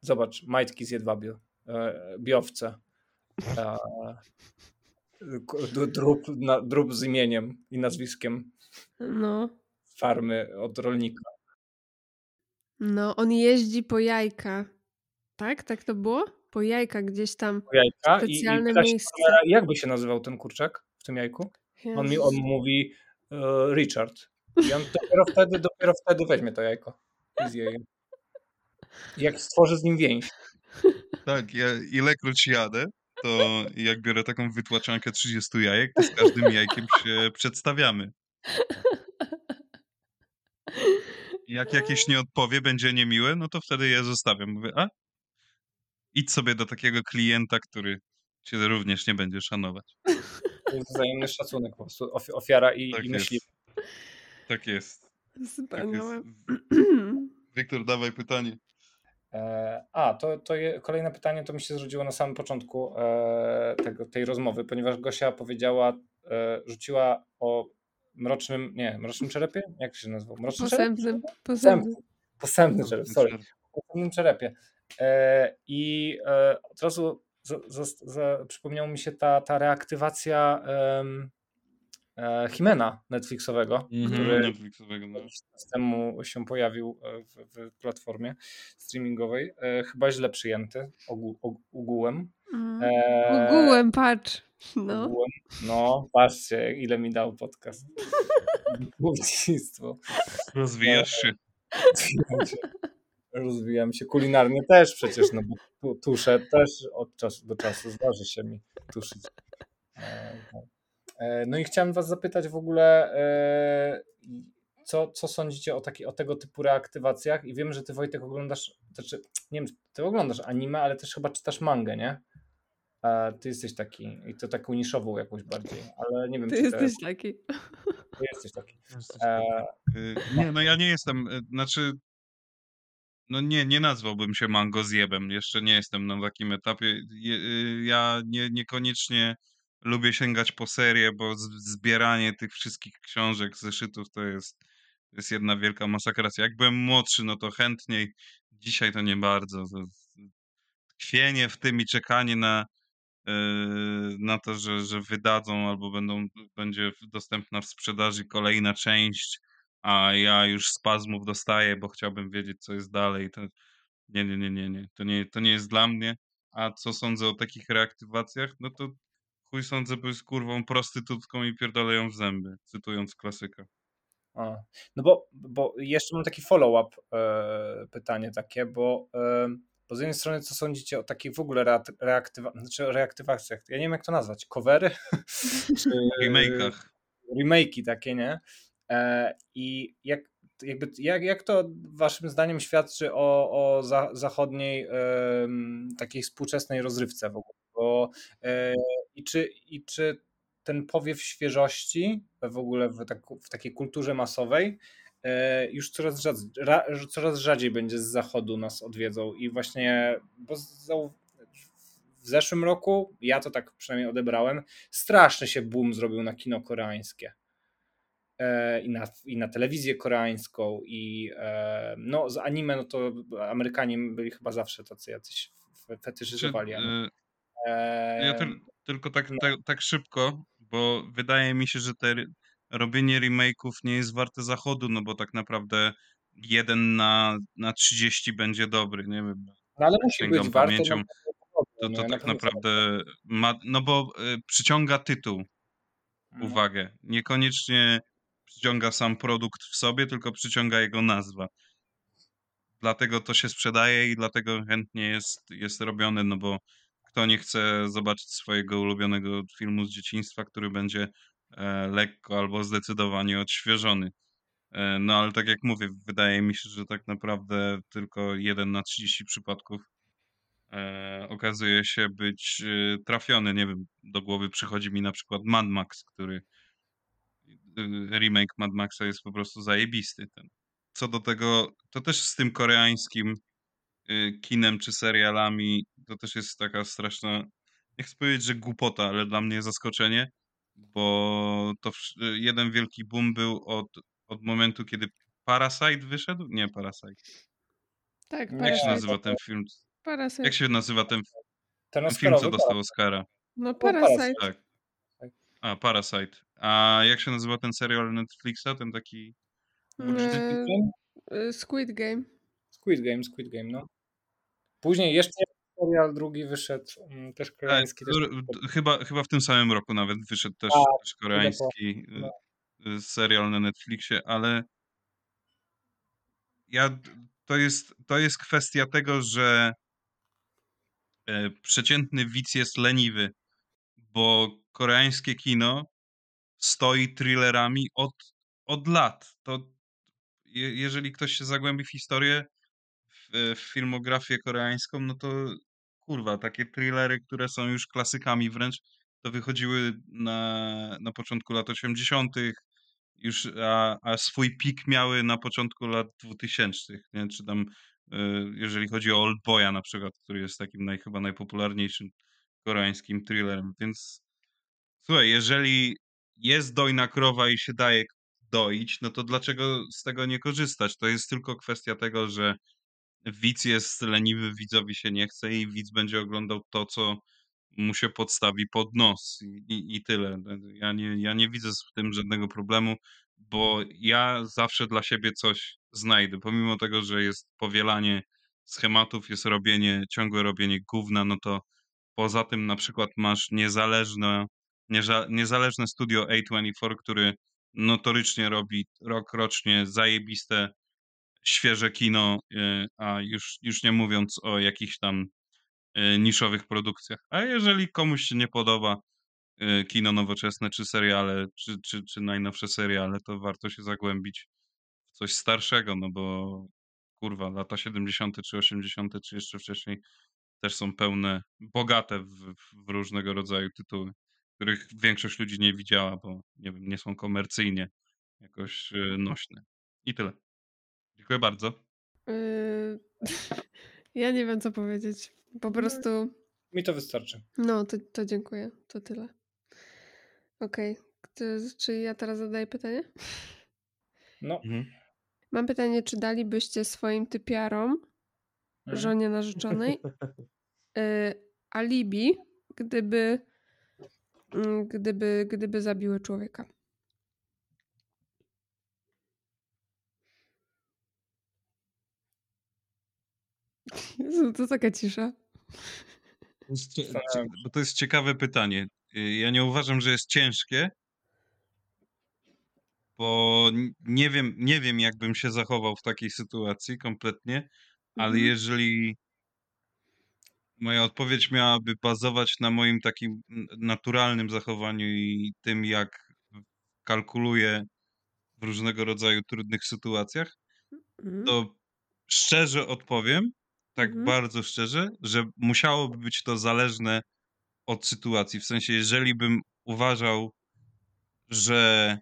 Zobacz, majtki z jedwabiu, e, biowce, e, drób, na, drób z imieniem i nazwiskiem No, farmy od rolnika. no, on jeździ po jajka. Tak? Tak to było? Po jajka gdzieś tam. Jajka i, i Specjalne pyta się miejsce. farmera, jak by się nazywał ten kurczak w tym jajku? On, mi, on Jezus. mówi e, Richard. I on dopiero wtedy, dopiero wtedy weźmie to jajko i zje je. Jak stworzy z nim więź. Tak, ja ilekroć jadę, to jak biorę taką wytłaczankę 30 jajek, to z każdym jajkiem się przedstawiamy. Jak jakieś nie odpowie, będzie niemiłe, no to wtedy je zostawiam. Mówię, a idź sobie do takiego klienta, który cię również nie będzie szanować. To jest wzajemny szacunek po prostu. ofi- Ofiara i, Tak i jest. Tak jest. Tak jest. Wspaniałe. Wiktor, dawaj pytanie. E, A, to, to je, kolejne pytanie to mi się zrodziło na samym początku e, tego, tej rozmowy, ponieważ Gosia powiedziała, e, rzuciła o mrocznym, nie, mrocznym czerepie? Jak się nazywał? Mroczny czerep? Posępnym. Posępnym. Posępny czerep, sorry. O posępnym czerepie. E, I e, od razu za, za, za, przypomniała mi się ta, ta reaktywacja e, Himena Netflixowego, Mhm, który Netflixowego, no. temu się pojawił e, w, w platformie streamingowej. E, chyba źle przyjęty ogół, og- ogółem. Mm. E, Ogółem, patrz. No. ogółem. No, patrzcie, ile mi dał podcast. (laughs) Głównictwo. Rozwijasz się. Rozwijam się. Rozwijam się kulinarnie też przecież, no bo tu- tuszę też od czasu do czasu zdarzy się mi tuszyć. E, tak. E, No i chciałem was zapytać w ogóle, e, co, co sądzicie o, taki, o tego typu reaktywacjach i wiem, że ty Wojtek oglądasz, znaczy, nie wiem, ty oglądasz anime, ale też chyba czytasz mangę, nie? E, Ty jesteś taki, i to taką niszową jakąś bardziej, ale nie wiem, Ty czy jesteś taki. ty jesteś taki. E, Y, Nie, no ja nie jestem, y, znaczy, no nie, nie nazwałbym się mango zjebem, jeszcze nie jestem na takim etapie. Y, Ja nie, niekoniecznie lubię sięgać po serię, bo zbieranie tych wszystkich książek, zeszytów to jest, to jest jedna wielka masakracja. Jak byłem młodszy, no to chętniej, dzisiaj to nie bardzo. To tkwienie w tym i czekanie na, yy, na to, że, że wydadzą albo będą, będzie dostępna w sprzedaży kolejna część, a ja już spazmów dostaję, bo chciałbym wiedzieć, co jest dalej. To nie, nie, nie, nie, nie. To nie, to nie jest dla mnie. A co sądzę o takich reaktywacjach? No to chuj sądzę, bo jest kurwą prostytutką i pierdolę ją w zęby, cytując klasyka. A, no bo, bo jeszcze mam taki follow-up e, pytanie takie, bo, e, bo z jednej strony co sądzicie o takich w ogóle reat- reaktywa- znaczy reaktywacjach, ja nie wiem jak to nazwać, covery? (laughs) Czy remake'ach. remake'i takie, nie? E, I jak, jakby, jak, jak to waszym zdaniem świadczy o, o za, zachodniej takiej współczesnej rozrywce w ogóle? Bo, e, i, czy, I czy ten powiew świeżości w ogóle w, tak, w takiej kulturze masowej e, już coraz rzadziej, ra, coraz rzadziej będzie z zachodu nas odwiedzą i właśnie bo w zeszłym roku, ja to tak przynajmniej odebrałem, straszny się boom zrobił na kino koreańskie. E, i na, i na telewizję koreańską i e, no z anime, no to Amerykanie byli chyba zawsze tacy jacyś fe- Czy, E, Ja tyl, tylko tak, no. tak, tak szybko, bo wydaje mi się, że te robienie remake'ów nie jest warte zachodu, no bo tak naprawdę jeden na, na 30 będzie dobry, nie wiem. no ale musi być warte. pamięcią, To, nie? to Na tak naprawdę ma, no bo y, przyciąga tytuł, Mm. uwagę. Niekoniecznie przyciąga sam produkt w sobie, tylko przyciąga jego nazwa. Dlatego to się sprzedaje i dlatego chętnie jest, jest robione, no bo kto nie chce zobaczyć swojego ulubionego filmu z dzieciństwa, który będzie e, lekko albo zdecydowanie odświeżony. E, no ale tak jak mówię, wydaje mi się, że tak naprawdę tylko 1 na 30 przypadków e, okazuje się być trafiony. Nie wiem, do głowy przychodzi mi na przykład Mad Max, który remake Mad Maxa jest po prostu zajebisty. Ten. Co do tego, to też z tym koreańskim kinem czy serialami, to też jest taka straszna. nie chcę powiedzieć, że głupota, ale dla mnie zaskoczenie, bo to wsz- jeden wielki boom był od, od momentu, kiedy Parasite wyszedł? Nie, Parasite. Tak, Jak się Jak się Parasite. nazywa ten film? Parasite. Jak się nazywa ten, Ten ten film, co Oscarowy dostał Oscara? No Parasite. Parasite. Tak. Tak. A, Parasite. A jak się nazywa ten serial Netflixa? Ten taki... E, film? e, Squid Game. Squid Game, Squid Game, no. Później jeszcze serial drugi wyszedł, mm, też Tak, koreański. Też... chyba, chyba w tym samym roku nawet wyszedł też, A, też koreański no. y, y, serial na Netflixie, ale ja, to, jest, to jest kwestia tego, że e, przeciętny widz jest leniwy, bo koreańskie kino stoi thrillerami od, od lat. To je, jeżeli ktoś się zagłębi w historię, w, w filmografię koreańską, no to kurwa, takie thrillery, które są już klasykami wręcz, to wychodziły na, na początku lat 80., już, a, a swój pik miały na początku lat 2000, nie? czy tam y, jeżeli chodzi o Oldboya na przykład, który jest takim naj, chyba najpopularniejszym koreańskim thrillerem, więc słuchaj, jeżeli jest dojna krowa i się daje doić, no to dlaczego z tego nie korzystać? To jest tylko kwestia tego, że widz jest leniwy, widzowi się nie chce i widz będzie oglądał to, co mu się podstawi pod nos i, i, i tyle. Ja nie, ja nie widzę w tym żadnego problemu, bo ja zawsze dla siebie coś znajdę. Pomimo tego, że jest powielanie schematów, jest robienie, ciągłe robienie gówna, no to poza tym na przykład masz niezależne, nieza, niezależne studio A24, który notorycznie robi rok rocznie zajebiste świeże kino, y, a już, już nie mówiąc o jakichś tam y, niszowych produkcjach. A jeżeli komuś się nie podoba y, kino nowoczesne, czy seriale, czy, czy, czy najnowsze seriale, to warto się zagłębić w coś starszego, no bo kurwa, lata 70. czy 80., czy jeszcze wcześniej też są pełne, bogate w, w różnego rodzaju tytuły, których większość ludzi nie widziała, bo nie, wiem, nie są komercyjnie jakoś nośne. I tyle. Dziękuję bardzo. Y, (laughs) Ja nie wiem, co powiedzieć. Po prostu. Mi to wystarczy. No, to, to dziękuję. To tyle. Okej. Kto- Czy ja teraz zadaję pytanie? No. Mhm. Mam pytanie, czy dalibyście swoim typiarom, Mhm. żonie narzeczonej, (laughs) y, alibi, gdyby, mm, gdyby, gdyby zabiły człowieka? Jezu, to taka cisza. Cie- Bo to jest ciekawe pytanie. Y, Ja nie uważam, że jest ciężkie, bo nie wiem, nie wiem, jak bym się zachował w takiej sytuacji kompletnie, ale Mhm. jeżeli moja odpowiedź miałaby bazować na moim takim naturalnym zachowaniu i tym, jak kalkuluję w różnego rodzaju trudnych sytuacjach, Mhm. to szczerze odpowiem, tak Mhm. bardzo szczerze, że musiałoby być to zależne od sytuacji. W sensie, jeżeli bym uważał, że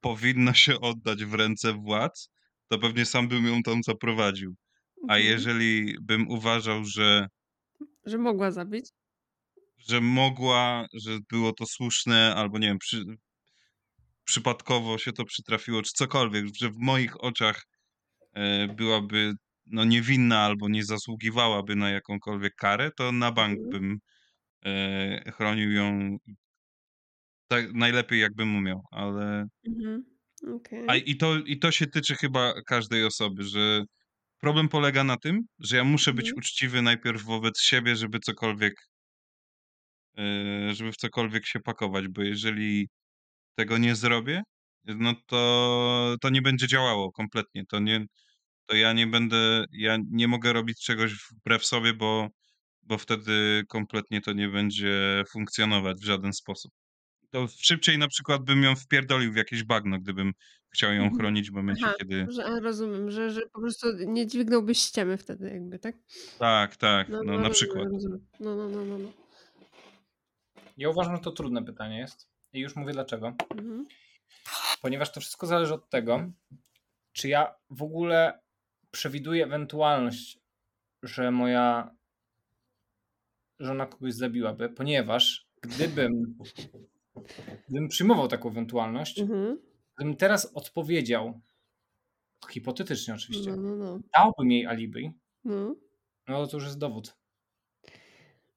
powinno się oddać w ręce władz, to pewnie sam bym ją tam zaprowadził. A Mhm. jeżeli bym uważał, że, Że mogła zabić? że mogła, że było to słuszne, albo nie wiem, przy, przypadkowo się to przytrafiło, czy cokolwiek, że w moich oczach e, byłaby no, niewinna albo nie zasługiwałaby na jakąkolwiek karę, to na bank Mhm. bym e, chronił ją tak najlepiej jakbym umiał, ale Mhm. a Okej. i to, i to się tyczy chyba każdej osoby, że problem polega na tym, że ja muszę być Mhm. uczciwy najpierw wobec siebie, żeby cokolwiek e, żeby w cokolwiek się pakować, bo jeżeli tego nie zrobię, no to to nie będzie działało kompletnie. To nie to ja nie będę ja nie mogę robić czegoś wbrew sobie, bo bo wtedy kompletnie to nie będzie funkcjonować w żaden sposób. To szybciej na przykład bym ją wpierdolił w jakieś bagno, gdybym chciał ją Mhm. chronić w momencie, Aha, kiedy że, a, rozumiem, że, że po prostu nie dźwignąłbyś ściemy wtedy jakby, tak? Tak, tak, No, no no na rozumiem, przykład. rozumiem. No, no, no, no. no. Ja uważam, że to trudne pytanie jest. I już mówię dlaczego. Mhm. Ponieważ to wszystko zależy od tego, czy ja w ogóle przewiduję ewentualność, że moja żona kogoś zabiłaby, ponieważ gdybym, gdybym przyjmował taką ewentualność, Mhm. gdybym teraz odpowiedział, hipotetycznie oczywiście, No, no, no. dałbym jej alibi, no. no to już jest dowód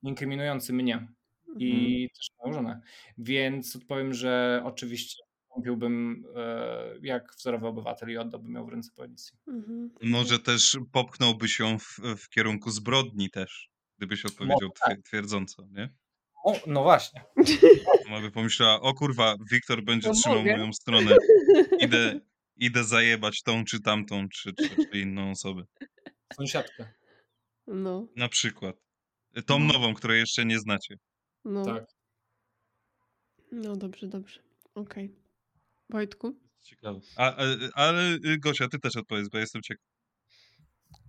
inkryminujący mnie Mhm. i też moją żonę. Więc odpowiem, że oczywiście wstąpiłbym e, jak wzorowy obywatel i oddałbym ją w ręce policji. Mhm. Może też popchnąłby się w, w kierunku zbrodni też, gdybyś odpowiedział tak. twier- twierdząco, nie? O, no właśnie. Ona by pomyślała, o kurwa, Wiktor będzie No trzymał mogę. moją stronę. Idę, idę zajebać tą czy tamtą, czy, czy, czy inną osobę. Sąsiadkę. No, Na przykład. Tą No. nową, której jeszcze nie znacie. no. Tak. No dobrze, dobrze. Okej. Wojtku? Ciekawe. A, a, ale y, Gosia, ty też odpowiedz, bo jestem ciekaw.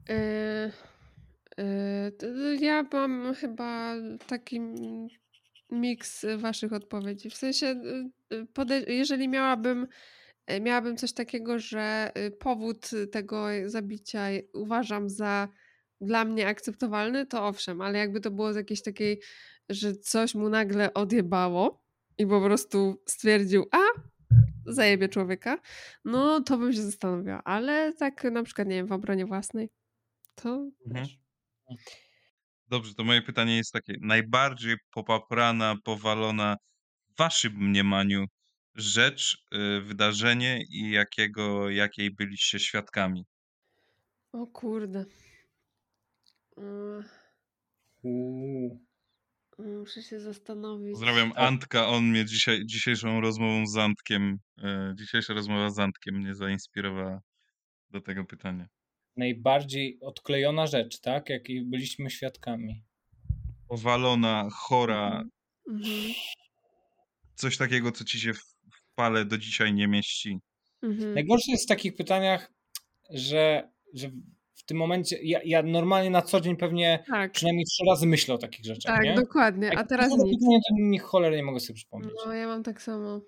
Yy, yy, ja mam chyba taki miks waszych odpowiedzi. W sensie, y, y, jeżeli miałabym, miałabym coś takiego, że powód tego zabicia uważam za dla mnie akceptowalny, to owszem, ale jakby to było z jakiejś takiej, że coś mu nagle odjebało i po prostu stwierdził, a zajebie człowieka, no to bym się zastanowiła. Ale tak na przykład, nie wiem, w obronie własnej, to Mhm. wiesz. Dobrze, to moje pytanie jest takie. Najbardziej popaprana, powalona w waszym mniemaniu rzecz, y, wydarzenie i jakiego, jakiej byliście świadkami? O kurde. Yy, Uuu. Muszę się zastanowić. Pozdrawiam Antka, on mnie dzisiaj, dzisiejszą rozmową z Antkiem, e, dzisiejsza rozmowa z Antkiem mnie zainspirowała do tego pytania. Najbardziej odklejona rzecz, tak? Jakiej byliśmy świadkami. Powalona, chora, Mhm. coś takiego, co ci się w, w pale do dzisiaj nie mieści. Mhm. Najgorsze jest w takich pytaniach, że, że tym momencie, ja, ja normalnie na co dzień pewnie Tak, przynajmniej trzy razy myślę o takich rzeczach, tak, nie? dokładnie. A Jak teraz nic. pytanie, to ni cholery nie mogę sobie przypomnieć. No, ja mam tak samo.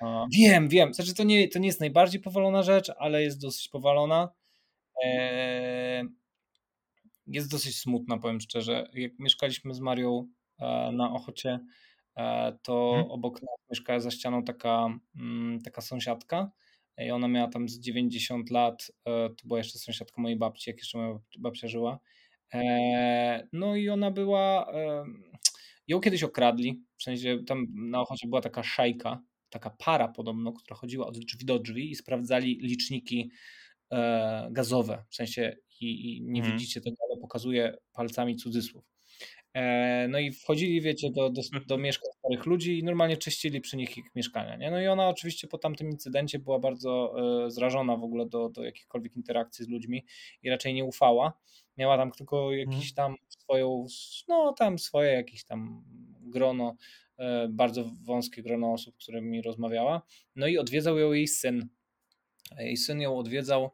A, wiem, wiem. Znaczy to nie, to nie jest najbardziej powalona rzecz, ale jest dosyć powalona. Eee, jest dosyć smutna, powiem szczerze. Jak mieszkaliśmy z Marią e, na Ochocie, e, to Mhm. obok nas mieszkała za ścianą taka, mm, taka sąsiadka i ona miała tam z 90 lat. E, to była jeszcze sąsiadka mojej babci, jak jeszcze moja babcia żyła. E, no i ona była. E, ją kiedyś okradli. W sensie tam na Ochocie była taka szajka, taka para podobno, która chodziła od drzwi do drzwi i sprawdzali liczniki gazowe. W sensie i, i nie Mhm. widzicie tego, ale pokazuję palcami cudzysłów. E, no i wchodzili, wiecie, do, do, do mieszkań starych ludzi i normalnie czyścili przy nich ich mieszkania. Nie? No i ona oczywiście po tamtym incydencie była bardzo e, zrażona w ogóle do, do jakichkolwiek interakcji z ludźmi i raczej nie ufała. Miała tam tylko jakiś tam swoją, no tam swoje jakieś tam grono, e, bardzo wąskie grono osób, z którymi rozmawiała. No i odwiedzał ją jej syn. Jej syn ją odwiedzał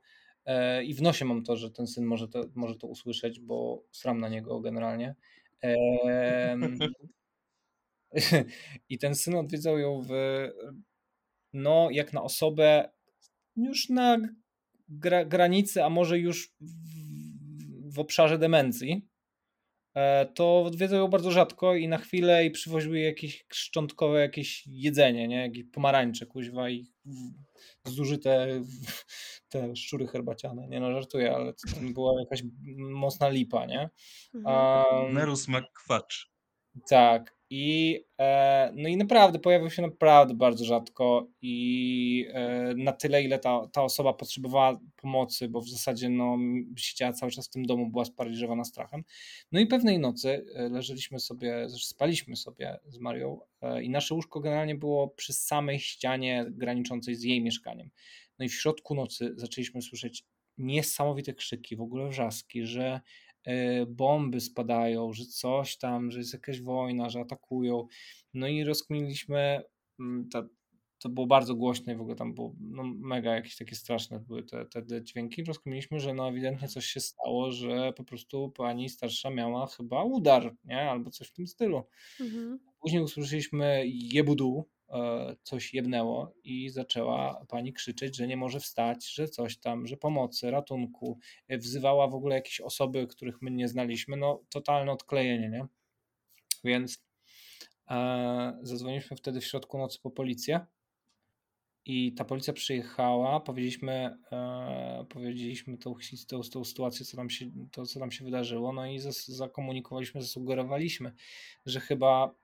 i w nosie mam to, że ten syn może to, może to usłyszeć, bo sram na niego generalnie. (laughs) I ten syn odwiedzał ją w, no, jak na osobę już na gra, granicy, a może już w, w obszarze demencji. E, To odwiedzał ją bardzo rzadko i na chwilę i przywoził jej jakieś szczątkowe jakieś jedzenie, nie? Jakieś pomarańcze, kuźwa i zużyte (laughs) te szczury herbaciane. Nie no, żartuję, ale to była jakaś mocna lipa, nie? Mhm. Um, Nerus McQuatch. tak. I, e, no i naprawdę pojawił się naprawdę bardzo rzadko i e, na tyle, ile ta, ta osoba potrzebowała pomocy, bo w zasadzie no, siedziała cały czas w tym domu, była sparaliżowana strachem. No i pewnej nocy e, leżeliśmy sobie, znaczy spaliśmy sobie z Marią i nasze łóżko generalnie było przy samej ścianie graniczącej z jej mieszkaniem. No i w środku nocy zaczęliśmy słyszeć niesamowite krzyki, w ogóle wrzaski, że bomby spadają, że coś tam, że jest jakaś wojna, że atakują. No i rozkminiliśmy, mm, ta, to było bardzo głośne i w ogóle tam było no, mega jakieś takie straszne były te, te, dźwięki. Rozkminiliśmy, że no ewidentnie coś się stało, że po prostu pani starsza miała chyba udar, nie? Albo coś w tym stylu. Mhm. Później usłyszeliśmy jebudu, e, coś jebnęło i zaczęła pani krzyczeć, że nie może wstać, że coś tam, że pomocy, ratunku. E, wzywała w ogóle jakieś osoby, których my nie znaliśmy. No, totalne odklejenie, nie? Więc e, zadzwoniliśmy wtedy w środku nocy po policję i ta policja przyjechała, powiedzieliśmy, e, powiedzieliśmy tą, tą, tą sytuację, co tam, się, to, co tam się wydarzyło, no i zakomunikowaliśmy, zasugerowaliśmy, że chyba,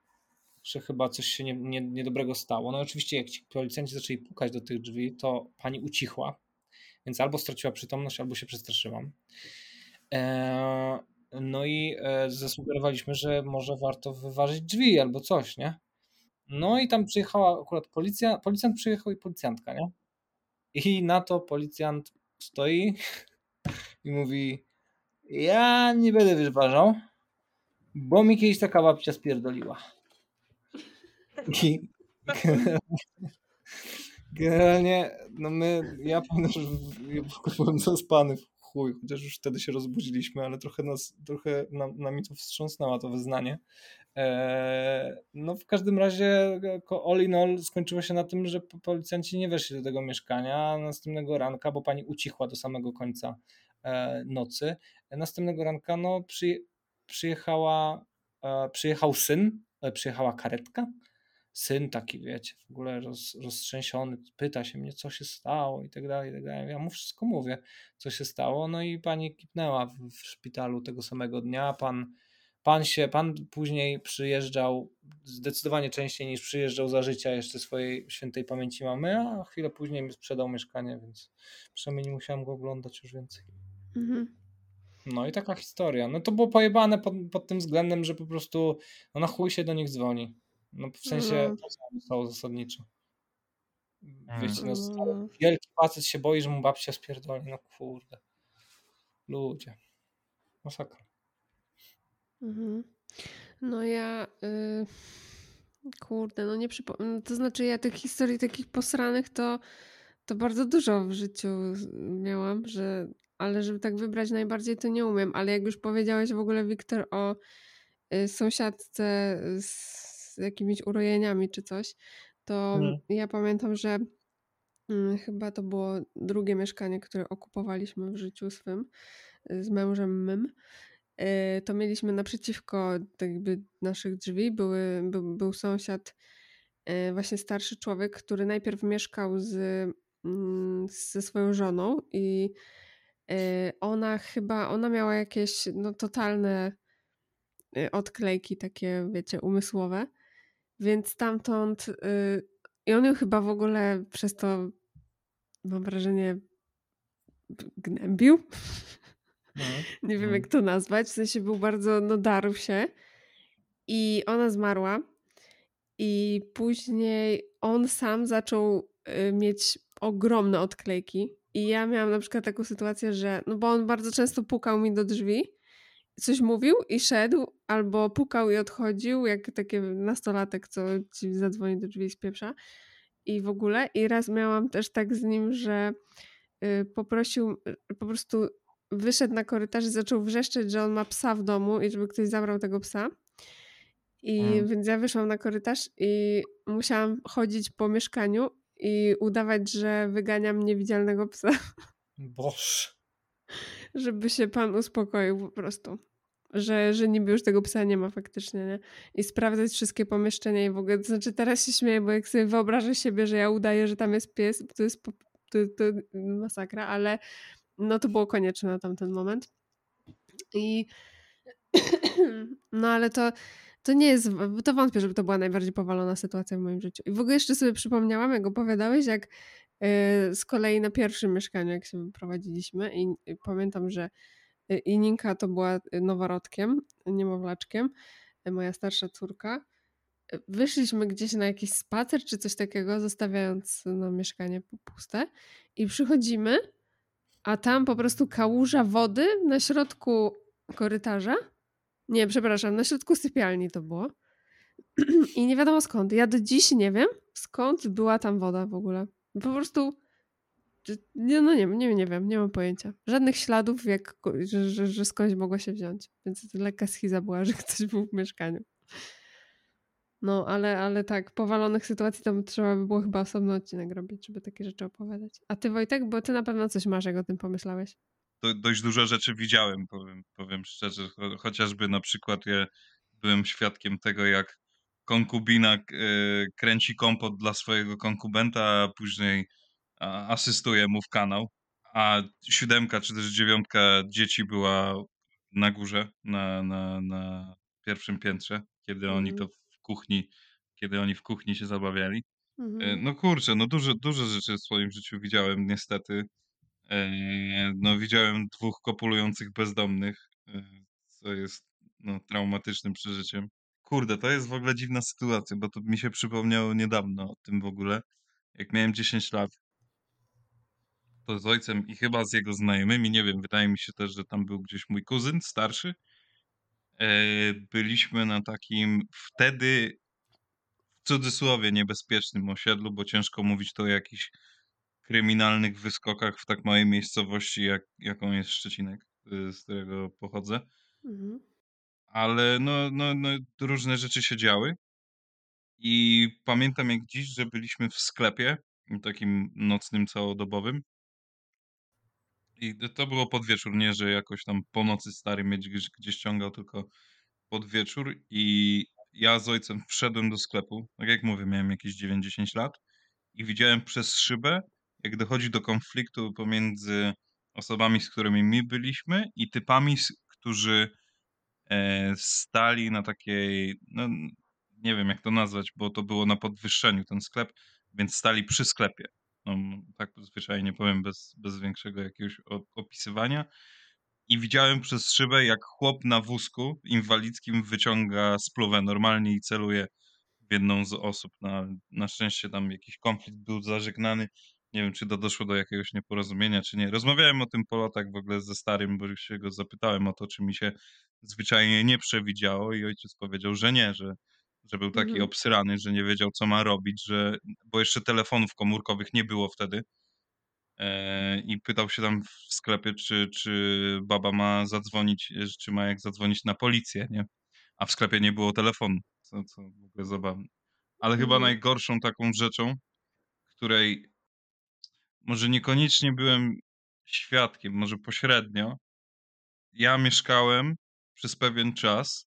że chyba coś się nie, nie, niedobrego stało. No oczywiście jak ci policjanci zaczęli pukać do tych drzwi, to pani ucichła, więc albo straciła przytomność, albo się przestraszyłam. E, no i e, zasugerowaliśmy, że może warto wyważyć drzwi albo coś, nie? No i tam przyjechała akurat policja, policjant przyjechał i policjantka, nie? I na to policjant stoi (laughs) i mówi ja nie będę wyważał, bo mi kiedyś taka babcia spierdoliła. Generalnie, no my, ja pamiętam, że byłem zaspany w chuj, chociaż już wtedy się rozbudziliśmy, ale trochę nas, trochę nam, nami to wstrząsnęło to wyznanie. Eee, no w każdym razie all in all skończyło się na tym, że policjanci nie weszli do tego mieszkania następnego ranka, bo pani ucichła do samego końca e, nocy. Następnego ranka no, przy, przyjechała, e, przyjechał syn, e, przyjechała karetka. Syn taki, wiecie, w ogóle roz, roztrzęsiony, pyta się mnie, co się stało i tak dalej, i tak dalej. Ja mu wszystko mówię, co się stało. No i pani kipnęła w, w szpitalu tego samego dnia. Pan Pan się, pan później przyjeżdżał zdecydowanie częściej niż przyjeżdżał za życia jeszcze swojej świętej pamięci mamy, a chwilę później mi sprzedał mieszkanie, więc przynajmniej nie musiałem go oglądać już więcej. Mhm. No i taka historia. No to było pojebane pod, pod tym względem, że po prostu no na chuj się do nich dzwoni. No w sensie mm. to zasadniczo. Wiecie, no, mm. wielki facet się boi, że mu babcia spierdoli. No kurde. Ludzie. Masakra. Mhm. No ja. Y, kurde, no nie przypomnę. To znaczy, ja tych historii takich posranych to, to bardzo dużo w życiu miałam, że, ale żeby tak wybrać najbardziej, to nie umiem. Ale jak już powiedziałeś w ogóle, Wiktor, o y, sąsiadce z jakimiś urojeniami czy coś, to mhm. ja pamiętam, że y, chyba to było drugie mieszkanie, które okupowaliśmy w życiu swym z mężem mym. Y, to mieliśmy naprzeciwko jakby naszych drzwi były, był, był sąsiad, y, właśnie starszy człowiek, który najpierw mieszkał z, mm, ze swoją żoną i y, ona chyba, ona miała jakieś no, totalne odklejki takie, wiecie, umysłowe, więc stamtąd i on ją chyba w ogóle przez to mam wrażenie gnębił. No, (laughs) nie wiem, no. jak to nazwać. W sensie był bardzo, no darł się. I ona zmarła. I później on sam zaczął y, mieć ogromne odklejki. I ja miałam na przykład taką sytuację, że, no bo on bardzo często pukał mi do drzwi, coś mówił i szedł, albo pukał i odchodził, jak taki nastolatek, co ci zadzwoni do drzwi i spieprza. I w ogóle. I raz miałam też tak z nim, że y, poprosił, y, po prostu wyszedł na korytarz i zaczął wrzeszczeć, że on ma psa w domu i żeby ktoś zabrał tego psa. I hmm. więc ja wyszłam na korytarz i musiałam chodzić po mieszkaniu i udawać, że wyganiam niewidzialnego psa. Boż. (laughs) Żeby się pan uspokoił po prostu. Że, że niby już tego psa nie ma faktycznie, nie? I sprawdzać wszystkie pomieszczenia i w ogóle. To znaczy teraz się śmieję, bo jak sobie wyobrażę siebie, że ja udaję, że tam jest pies, to jest to, to masakra, ale no to było konieczne na tamten moment. I (clears throat) no ale to, to nie jest, to wątpię, żeby to była najbardziej powalona sytuacja w moim życiu. I w ogóle jeszcze sobie przypomniałam, jak opowiadałeś, jak y, z kolei na pierwszym mieszkaniu, jak się wyprowadziliśmy i pamiętam, że y, Ininka to była noworodkiem, niemowlaczkiem, y, moja starsza córka. Wyszliśmy gdzieś na jakiś spacer czy coś takiego, zostawiając no, mieszkanie puste i przychodzimy a tam po prostu kałuża wody na środku korytarza. Nie, przepraszam, na środku sypialni to było. (clears throat) I nie wiadomo skąd. Ja do dziś nie wiem, skąd była tam woda w ogóle. Po prostu. Nie, no nie, nie, nie wiem, nie mam pojęcia. Żadnych śladów, jak, że, że, że skądś mogła się wziąć. Więc lekka schiza była, (laughs) że ktoś był w mieszkaniu. No, ale, ale tak, powalonych sytuacji tam trzeba by było chyba osobny odcinek robić, żeby takie rzeczy opowiadać. A ty Wojtek, bo ty na pewno coś masz, jak o tym pomyślałeś. do, dość dużo rzeczy widziałem, powiem, powiem szczerze. Cho, chociażby na przykład byłem świadkiem tego, jak konkubina e, kręci kompot dla swojego konkubenta, a później asystuje mu w kanał. A siódemka czy też dziewiątka dzieci była na górze, na, na, na pierwszym piętrze, kiedy oni to w kuchni, kiedy oni w kuchni się zabawiali. E, Mhm. No kurczę, no dużo, dużo rzeczy w swoim życiu widziałem niestety. Eee, no widziałem dwóch kopulujących bezdomnych, eee, co jest no, traumatycznym przeżyciem. Kurde, to jest w ogóle dziwna sytuacja, bo to mi się przypomniało niedawno o tym w ogóle. Jak miałem 10 lat, to z ojcem i chyba z jego znajomymi, nie wiem, wydaje mi się też, że tam był gdzieś mój kuzyn starszy. Eee, byliśmy na takim wtedy w cudzysłowie niebezpiecznym osiedlu, bo ciężko mówić to o jakichś kryminalnych wyskokach w tak małej miejscowości, jak, jaką jest Szczecinek, y, z którego pochodzę. Mhm. Ale no, no, no, różne rzeczy się działy. I pamiętam jak dziś, że byliśmy w sklepie, takim nocnym, całodobowym. I to było pod wieczór, nie, że jakoś tam po nocy stary mieć gdzieś, gdzieś ściągał, tylko pod wieczór. I ja z ojcem wszedłem do sklepu. Tak jak mówię, miałem jakieś 9-10 lat. I widziałem przez szybę, jak dochodzi do konfliktu pomiędzy osobami, z którymi my byliśmy i typami, którzy e, stali na takiej, no nie wiem jak to nazwać, bo to było na podwyższeniu ten sklep, więc stali przy sklepie. No, tak zwyczajnie powiem, bez, bez większego jakiegoś opisywania. I widziałem przez szybę, jak chłop na wózku inwalidzkim wyciąga spluwę normalnie i celuje w jedną z osób. Na, na szczęście tam jakiś konflikt był zażegnany. Nie wiem, czy to doszło do jakiegoś nieporozumienia, czy nie. Rozmawiałem o tym po latach w ogóle ze starym, bo się go zapytałem o to, czy mi się zwyczajnie nie przewidziało i ojciec powiedział, że nie, że, że był taki Mhm. obsyrany, że nie wiedział, co ma robić, że, bo jeszcze telefonów komórkowych nie było wtedy. E, I pytał się tam w sklepie, czy, czy baba ma zadzwonić, czy ma jak zadzwonić na policję, nie? A w sklepie nie było telefonu, co, co w ogóle zabawne. Ale chyba Mhm. najgorszą taką rzeczą, której może niekoniecznie byłem świadkiem, może pośrednio. Ja mieszkałem przez pewien czas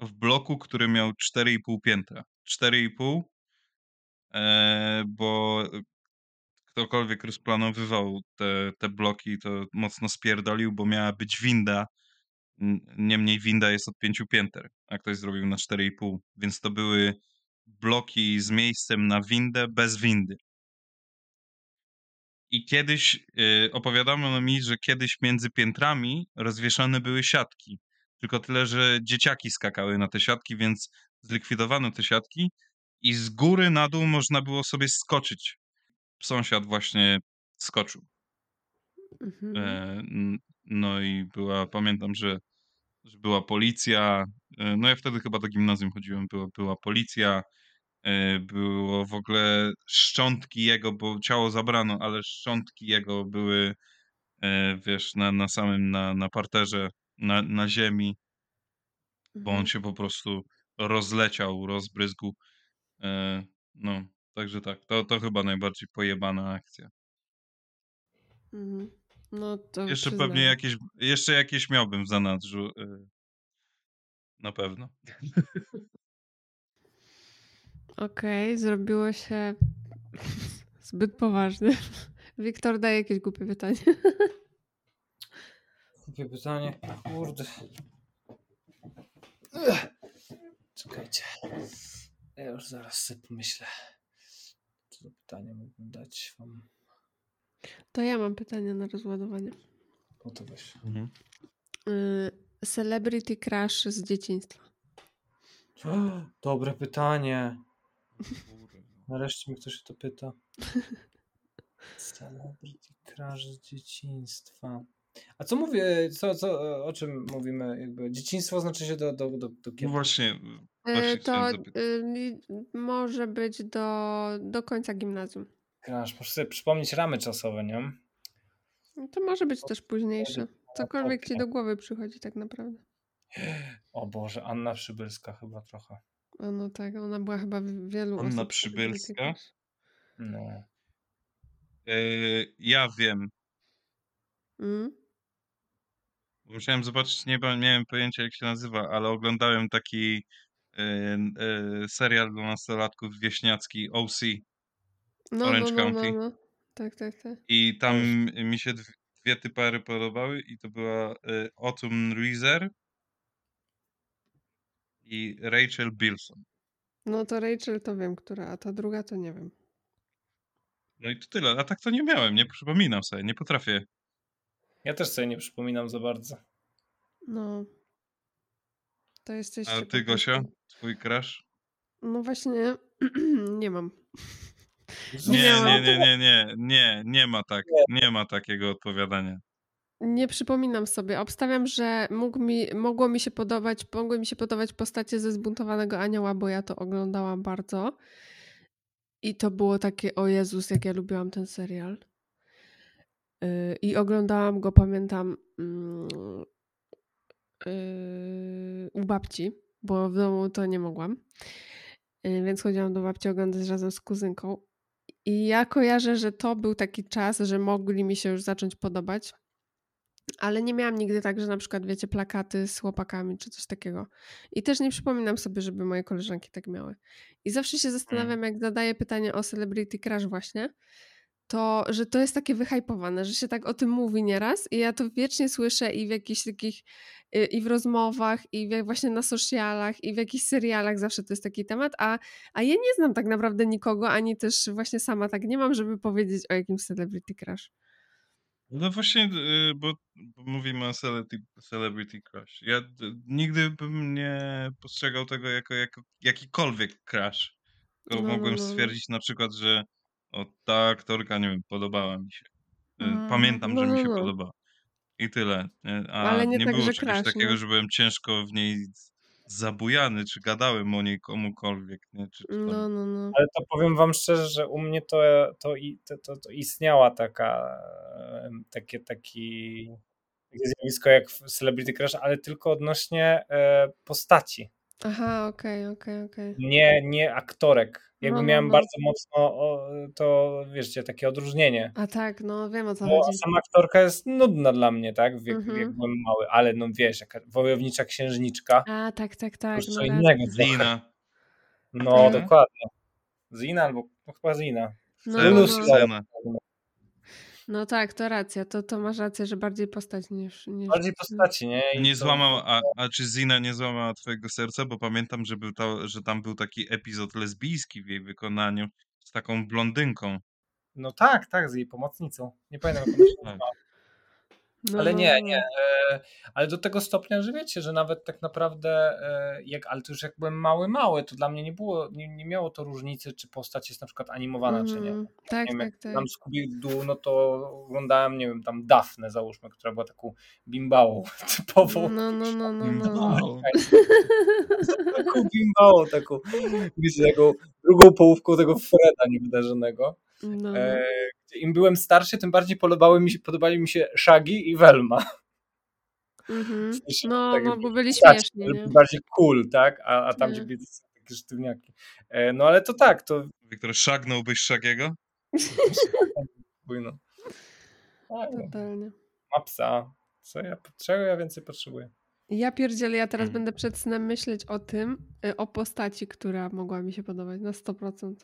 w bloku, który miał 4,5 piętra. 4,5, e, bo ktokolwiek rozplanowywał te, te bloki, to mocno spierdolił, bo miała być winda. Niemniej winda jest od pięciu pięter, a ktoś zrobił na 4,5, więc to były bloki z miejscem na windę bez windy. I kiedyś y, opowiadano mi, że kiedyś między piętrami rozwieszane były siatki. Tylko tyle, że dzieciaki skakały na te siatki, więc zlikwidowano te siatki i z góry na dół można było sobie skoczyć. Sąsiad właśnie skoczył. Mhm. E, no i była, pamiętam, że, że była policja. E, no ja wtedy chyba do gimnazjum chodziłem, była, była policja. E, było w ogóle szczątki jego, bo ciało zabrano, ale szczątki jego były, e, wiesz, na, na samym, na, na parterze, na, na ziemi, bo on Mhm. się po prostu rozleciał, rozbryzgł. E, no, także tak, to, to chyba najbardziej pojebana akcja. Mhm. No to Jeszcze pewnie przyznaję. jakieś, jeszcze jakieś miałbym w zanadrzu, e, na pewno. Okej, zrobiło się (laughs) zbyt poważne. Wiktor, daj jakieś głupie pytanie. (laughs) Głupie pytanie. Kurde. Ech. Czekajcie. Ja już zaraz sobie pomyślę. Co za pytanie mógłbym dać wam. To ja mam pytanie na rozładowanie. Po to weź. Y, Celebrity crush z dzieciństwa. Dobre pytanie. Nareszcie mi ktoś o to pyta. (laughs) Celebrity crush z dzieciństwa. A co mówię, co, co, o czym mówimy? Jakby dzieciństwo znaczy się do, do, do, do No kiedy? właśnie, Y, właśnie To y, może być do, do końca gimnazjum. Crush. Muszę sobie przypomnieć ramy czasowe, nie? No To może być też późniejsze. Cokolwiek ci do głowy przychodzi tak naprawdę. O Boże, Anna Przybylska chyba trochę. A no tak, ona była chyba w wielu Anna osób Przybylska. No. Yy, ja wiem. Mm? Musiałem zobaczyć, nie miałem pojęcia jak się nazywa, ale oglądałem taki yy, yy, serial dla nastolatków wieśniacki OC No, no, Orange no, no, County. no. Tak, tak, tak. i tam mi się dwie, dwie typary podobały i to była yy, Autumn Reeser i Rachel Bilson. No to Rachel to wiem, która, a ta druga to nie wiem. No i to tyle, a tak to nie miałem, nie przypominam sobie, nie potrafię. Ja też sobie nie przypominam za bardzo. No. To jesteście A ty Gosia, twój crush? No właśnie, (clears throat) nie mam. Nie, nie, nie, nie, nie, nie, nie ma tak, nie ma takiego odpowiadania. Nie przypominam sobie. Obstawiam, że mógł mi, mogło mi się podobać, mogły mi się podobać postacie ze zbuntowanego anioła, bo ja to oglądałam bardzo. I to było takie, o Jezus, jak ja lubiłam ten serial. I oglądałam go, pamiętam, mm, yy, u babci, bo w domu to nie mogłam. Yy, Więc chodziłam do babci oglądać razem z kuzynką. I ja kojarzę, że to był taki czas, że mogli mi się już zacząć podobać. Ale nie miałam nigdy tak, że na przykład, wiecie, plakaty z chłopakami czy coś takiego. I też nie przypominam sobie, żeby moje koleżanki tak miały. I zawsze się zastanawiam, jak zadaję pytanie o Celebrity Crush właśnie, to, że to jest takie wyhypowane, że się tak o tym mówi nieraz i ja to wiecznie słyszę i w jakichś takich, y, i w rozmowach, i w, właśnie na socialach, i w jakichś serialach zawsze to jest taki temat, a, a ja nie znam tak naprawdę nikogo, ani też właśnie sama tak nie mam, żeby powiedzieć o jakimś Celebrity Crush. No właśnie, y, bo, bo mówimy o celebrity, celebrity crush. Ja d- nigdy bym nie postrzegał tego jako, jako jakikolwiek crush. Tylko No, no, mogłem no, no. stwierdzić na przykład, że o, ta aktorka, nie wiem, podobała mi się. Y, Mm, Pamiętam, no, że mi no, się no. podoba. I tyle. nie? A Ale nie nie tak, było że czegoś crush, takiego, no. że byłem ciężko w niej zabujany, czy gadałem o niej komukolwiek, nie? Czy. No, no, no. Ale to powiem wam szczerze, że u mnie to, to, i- to, to, to istniała taka, takie, taki, takie zjawisko jak w Celebrity Crush, ale tylko odnośnie e, postaci, Aha, okej, okej, okej. nie, nie aktorek. Jakby No, no, miałem no. bardzo mocno o, to, wiecie, takie odróżnienie. A tak, no wiem o co Bo chodzi. sama aktorka jest nudna dla mnie, tak? Jak, Mhm. jak byłem mały, ale no wiesz, jaka wojownicza księżniczka, A, tak, tak, tak. już No, co racja. innego. Zina. No, Mhm. dokładnie. Zina albo no, chyba Zina. No, Zena, no, no. No tak, to racja. To, to masz rację, że bardziej postać niż... niż... Bardziej postaci, nie? I Nie to- złamał, a, a czy Zina nie złamała twojego serca? Bo pamiętam, że, był to, że tam był taki epizod lesbijski w jej wykonaniu z taką blondynką. No tak, tak, z jej pomocnicą. Nie pamiętam, jak ona się Tak. No, Ale no, nie, no. nie. E, ale do tego stopnia, że wiecie, że nawet tak naprawdę, e, jak, ale to już jak byłem mały, mały, to dla mnie nie było, nie, nie miało to różnicy, czy postać jest na przykład animowana, czy nie. Mhm. Tak, nie wiem, tak, jak tak. tam Scooby-Doo, no to oglądałem, nie wiem, tam Dafnę załóżmy, która była taką bimbałą (laughs) typową. No, no, no, no, no. No. taką bimbałą, taką, wiecie, taką drugą połówką tego Freda niewydarzonego. No, no. E, Im byłem starszy, tym bardziej podobały mi się, podobali mi się Shaggy i Velma. Mhm. w sensie No, tak no, bo byli śmieszni, nie? bardziej cool, tak? A, a tam Tak. gdzie byli takie sztywniaki. E, No ale to tak, to Wiktor, szagnąłbyś Szagiego? no. (laughs) Tak, no. Totalnie. Ma psa. Co ja, czego ja więcej potrzebuję? Ja pierdzielę, ja teraz Mm. będę przed snem myśleć o tym, y, o postaci, która mogła mi się podobać na 100%.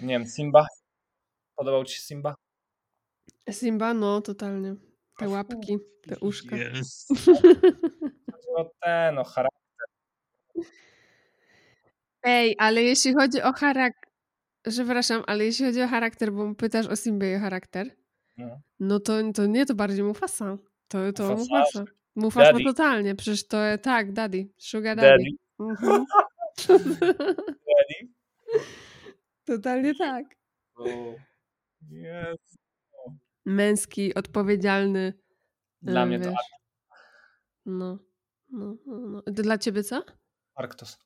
Nie wiem, Simba? Podobał ci się Simba? Simba, no, totalnie. Te łapki, te uszka. Jest. Chodziło o ten, o charakter. Ej, ale jeśli chodzi o charakter, przepraszam, ale jeśli chodzi o charakter, bo pytasz o Simbę i o charakter, No. no to, to nie, to bardziej Mufasa. To, to Mufasa? Mufasa. Mufasa Daddy. totalnie, przecież to tak, daddy, sugar daddy. Daddy. Mhm. (laughs) Daddy. totalnie tak. Jest. Męski, odpowiedzialny. Dla e, mnie to wiesz. No, no, no, no. Dla ciebie co? Arktos.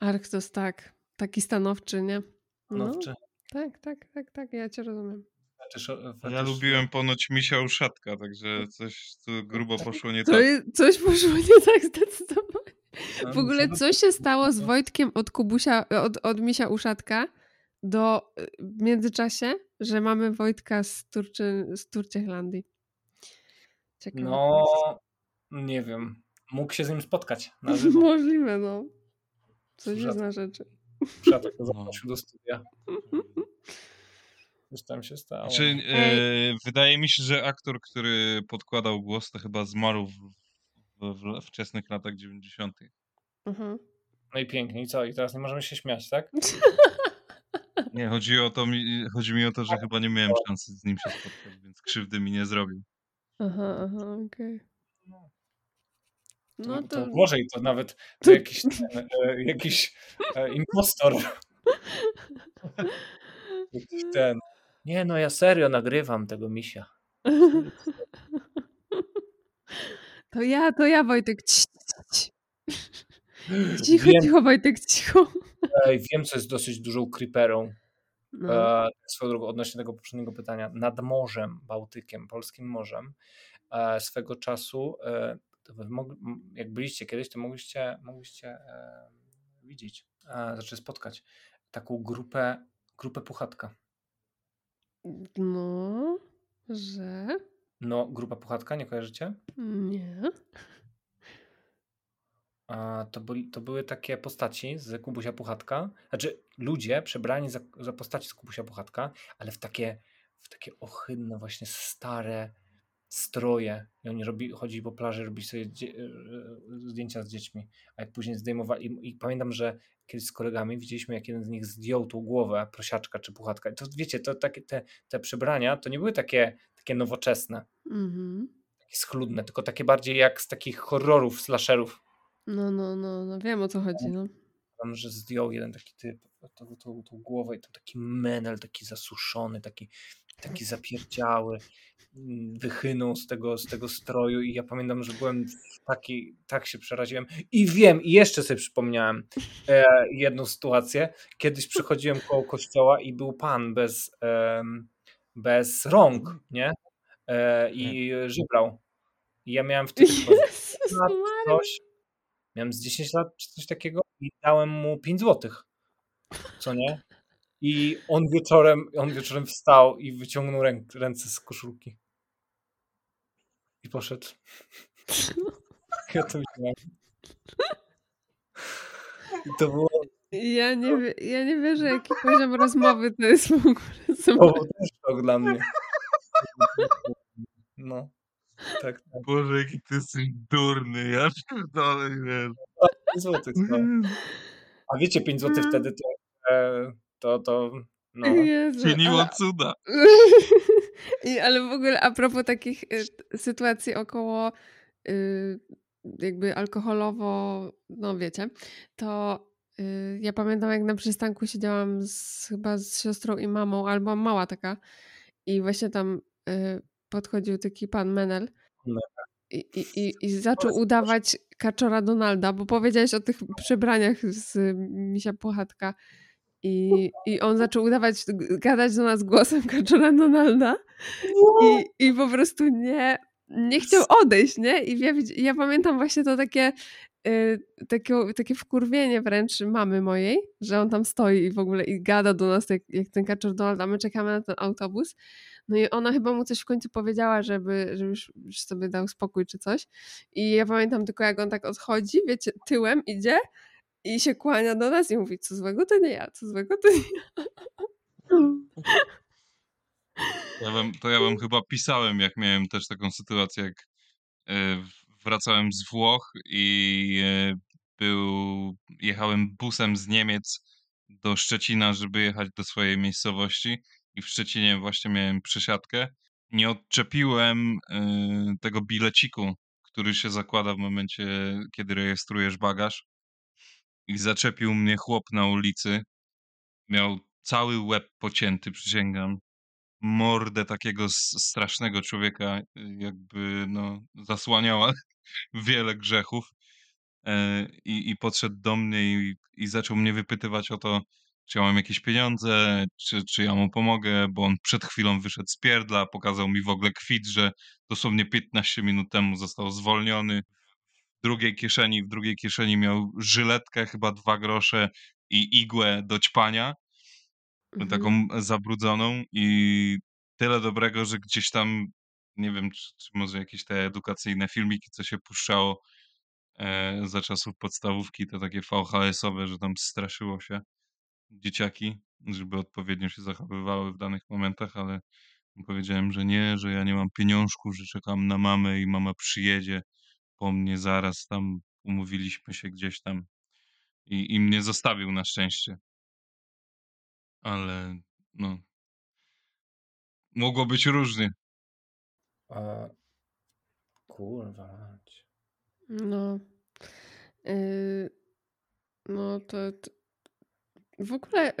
Arktos, tak. Taki stanowczy, nie? No, Nowczy. tak, tak, tak, tak, ja cię rozumiem. Fetysz, Ja lubiłem ponoć misia uszatka, także coś tu grubo poszło nie To tak. coś poszło nie tak zdecydowanie. No, W ogóle no, co się stało z Wojtkiem od Kubusia, od, od Misia Uszatka do y, w międzyczasie, że mamy Wojtka z, Turczy, z Turciechlandii? Ciekawe. No, nie wiem. Mógł się z nim spotkać na (laughs) żywo. Możliwe, no. Coś jest na rzeczy. Przyjatek go zaprosił do studia. Coś tam się stało. Znaczy, e, wydaje mi się, że aktor, który podkładał głos, to chyba zmarł w, w, w wczesnych latach 90. Mhm. No i pięknie. I co? I teraz nie możemy się śmiać, tak? (laughs) Nie, chodzi o to, mi, chodzi mi o to, że chyba nie miałem szansy z nim się spotkać, więc krzywdy mi nie zrobił. Aha, aha, okej. No to, to... może i to nawet (laughs) to jakiś, ten, e, jakiś e, impostor. (laughs) jakiś ten. Nie no, ja serio nagrywam tego misia. To ja, to ja, Wojtek. Cii, cii, cii. (gasps) Cicho, Wiem, cicho, Wojtek, cicho. ej, wiem, co jest dosyć dużą creeperą. No. E, swoją drogą, odnośnie tego poprzedniego pytania. Nad Morzem Bałtykiem, Polskim Morzem, e, swego czasu, e, jak byliście kiedyś, to mogliście, mogliście widzieć, e, znaczy spotkać taką grupę, grupę Puchatka. No, że? No, grupa Puchatka, nie kojarzycie? Nie. To, byli, to były takie postaci z Kubusia Puchatka, znaczy ludzie przebrani za, za postaci z Kubusia Puchatka, ale w takie, w takie ohydne, właśnie stare stroje. I oni robi, chodzili po plaży, robili sobie dzie, e, zdjęcia z dziećmi, a jak później zdejmowali. I, I pamiętam, że kiedyś z kolegami widzieliśmy, jak jeden z nich zdjął tą głowę prosiaczka czy puchatka. I to wiecie, to takie, te, te przebrania to nie były takie, takie nowoczesne, Mhm. takie schludne, tylko takie bardziej jak z takich horrorów, slasherów. No, no, no, no, wiem o co chodzi, no. tam, że zdjął jeden taki typ tą, tą, tą głowę i to taki menel, taki zasuszony, taki, taki zapierdziały, mm, wychynął z tego, z tego stroju i ja pamiętam, że byłem taki, tak się przeraziłem i wiem, i jeszcze sobie przypomniałem e, jedną sytuację, kiedyś przychodziłem koło kościoła i był pan bez, em, bez rąk, nie? E, I żybrał. I ja miałem wtedy (laughs) coś. Miałem z 10 lat czy coś takiego i dałem mu 5 złotych. Co nie? I on wieczorem, on wieczorem wstał i wyciągnął ręk, ręce z koszulki. I poszedł. Ja to widziałem. I to było, Ja nie, wie, ja nie wierzę, jaki poziom rozmowy to jest w ogóle. to był też szok dla mnie. (laughs) Boże, jaki ty jesteś durny, ja pierdolę, wiesz. 5 złotych, no. A wiecie, 5 złotych wtedy to, e, to, to no. Jezu, Czyniło ale, cuda. (laughs) I, ale w ogóle a propos takich y, sytuacji około y, jakby alkoholowo, no wiecie, to y, ja pamiętam jak na przystanku siedziałam z, chyba z siostrą i mamą, albo mała taka i właśnie tam y, podchodził taki pan Menel. I, i, i, zaczął udawać kaczora Donalda, bo powiedziałeś o tych przebraniach z Misia Płachatka i, I on zaczął udawać, gadać do nas głosem kaczora Donalda i, i po prostu nie, nie chciał odejść, nie? I ja, ja pamiętam właśnie to takie, y, takie, takie wkurwienie wręcz mamy mojej, że on tam stoi i w ogóle i gada do nas jak, jak ten kaczor Donald, a my czekamy na ten autobus. No i ona chyba mu coś w końcu powiedziała, żeby, żeby już, sobie dał spokój czy coś. I ja pamiętam tylko jak on tak odchodzi, wiecie, tyłem idzie i się kłania do nas i mówi, co złego to nie ja, co złego to nie ja. Ja wam, to ja wam chyba pisałem, jak miałem też taką sytuację, jak e, wracałem z Włoch i e, był, jechałem busem z Niemiec do Szczecina, żeby jechać do swojej miejscowości i w Szczecinie właśnie miałem przesiadkę. Nie odczepiłem e, tego bileciku, który się zakłada w momencie, kiedy rejestrujesz bagaż i zaczepił mnie chłop na ulicy. Miał cały łeb pocięty, przysięgam mordę takiego strasznego człowieka, y, jakby no, zasłaniała (laughs) wiele grzechów. E, I, I podszedł do mnie i, i zaczął mnie wypytywać o to, czy ja mam jakieś pieniądze, czy, czy ja mu pomogę, bo on przed chwilą wyszedł z pierdla, pokazał mi w ogóle kwit, że dosłownie 15 minut temu został zwolniony. drugiej kieszeni, w drugiej kieszeni miał żyletkę, chyba dwa grosze i igłę do ćpania, Mhm. taką zabrudzoną i tyle dobrego, że gdzieś tam, nie wiem, czy, czy może jakieś te edukacyjne filmiki, co się puszczało e, za czasów podstawówki, to takie VHS-owe, że tam straszyło się dzieciaki, żeby odpowiednio się zachowywały w danych momentach, ale powiedziałem, że nie, że ja nie mam pieniążków, że czekam na mamę i mama przyjedzie po mnie zaraz, tam umówiliśmy się gdzieś tam i, i mnie zostawił na szczęście. Ale no, mogło być różnie. E, kurwa. No. Yy, no to, to. W ogóle,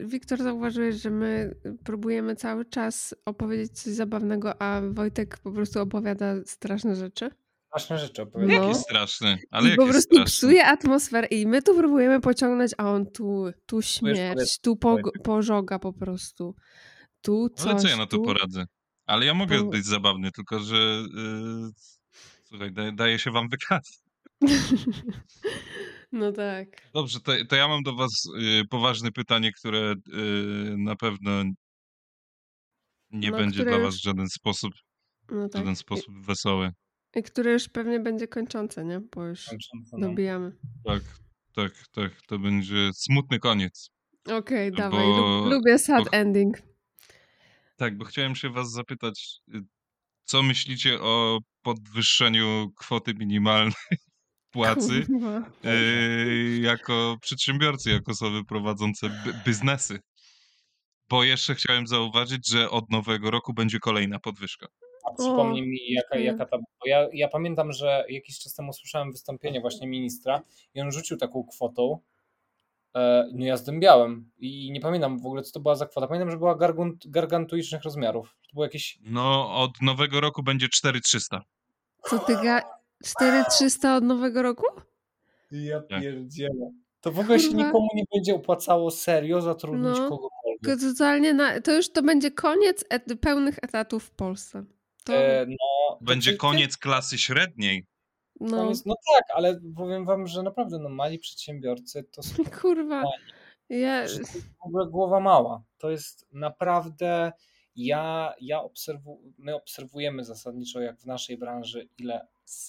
yy, Wiktor, zauważyłeś, że my próbujemy cały czas opowiedzieć coś zabawnego, a Wojtek po prostu opowiada straszne rzeczy. Straszne rzeczy No. opowiadam. Jakie straszne, ale I po prostu straszne. psuje atmosferę i my tu próbujemy pociągnąć, a on tu, tu śmierć, powiedz, tu po, pożoga po prostu. Tu coś, Ale co ja na to tu... poradzę? Ale ja mogę Po- być zabawny, tylko że yy, słuchaj, daje, daje się wam wykaz. (laughs) No tak. Dobrze, to, to ja mam do was y, poważne pytanie, które y, na pewno nie No, będzie dla was już- w żaden sposób, No tak. żaden sposób wesoły. I, I które już pewnie będzie kończące, nie? Bo już Kończące, no. dobijamy. Tak, tak, tak, to będzie smutny koniec. Okej, Bo- dawaj. Lub, lubię sad bo- ending. Tak, bo chciałem się was zapytać, y, co myślicie o podwyższeniu kwoty minimalnej płacy y, jako przedsiębiorcy, jako osoby prowadzące biznesy? Bo jeszcze chciałem zauważyć, że od nowego roku będzie kolejna podwyżka. A przypomnij mi, jaka, jaka ta. Bo ja, ja pamiętam, że jakiś czas temu słyszałem wystąpienie właśnie ministra i on rzucił taką kwotą. E, no ja zdębiałem i nie pamiętam w ogóle, co to była za kwota. Pamiętam, że była gargunt, gargantuicznych rozmiarów. To było jakieś. No, od nowego roku będzie 4300. Co ty ga... 4300 od nowego roku? Ja Tak. pierdzielę. To w ogóle się nikomu nie będzie opłacało serio zatrudnić No. kogokolwiek. To Totalnie na... To już to będzie koniec et... pełnych etatów w Polsce. To... E, no, Będzie to ty- koniec klasy średniej. no. Koniec, no tak, ale powiem wam, że naprawdę no, mali przedsiębiorcy to są (laughs) Kurwa. Ja... to jest w ogóle głowa mała. To jest naprawdę. Ja, ja obserwu, my obserwujemy zasadniczo, jak w naszej branży, ile,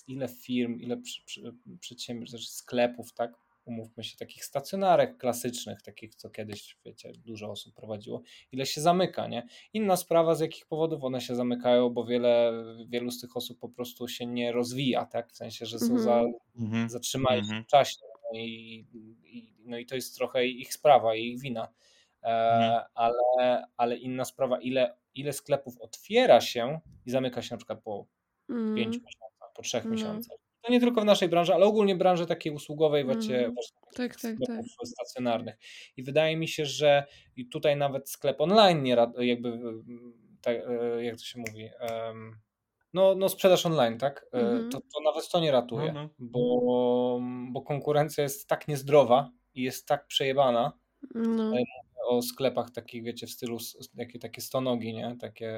ile firm, ile przy, przy, przedsiębiorstw, znaczy sklepów, tak? Umówmy się, takich stacjonarek klasycznych, takich, co kiedyś, wiecie, dużo osób prowadziło, ile się zamyka, nie? Inna sprawa, z jakich powodów one się zamykają, bo wiele, wielu z tych osób po prostu się nie rozwija, tak? W sensie, że są za, Mhm. zatrzymali się Mhm. w czasie. No i, i, no i to jest trochę ich sprawa, i ich wina. E, Mhm. ale, ale inna sprawa, ile, ile sklepów otwiera się i zamyka się na przykład po Mm. pięciu miesiącach, po trzech No. miesiącach. To nie tylko w naszej branży, ale ogólnie branży takiej usługowej, właśnie, Mhm. właśnie Tak, tak, tak. stacjonarnych. I wydaje mi się, że i tutaj nawet sklep online nie rad- jakby mm, tak, e, jak to się mówi, em, no, no sprzedaż online, tak? Mhm. To, to nawet to nie ratuje, No, no. Bo, bo konkurencja jest tak niezdrowa i jest tak przejebana No. O sklepach takich, wiecie, w stylu jakie takie stonogi, nie? Takie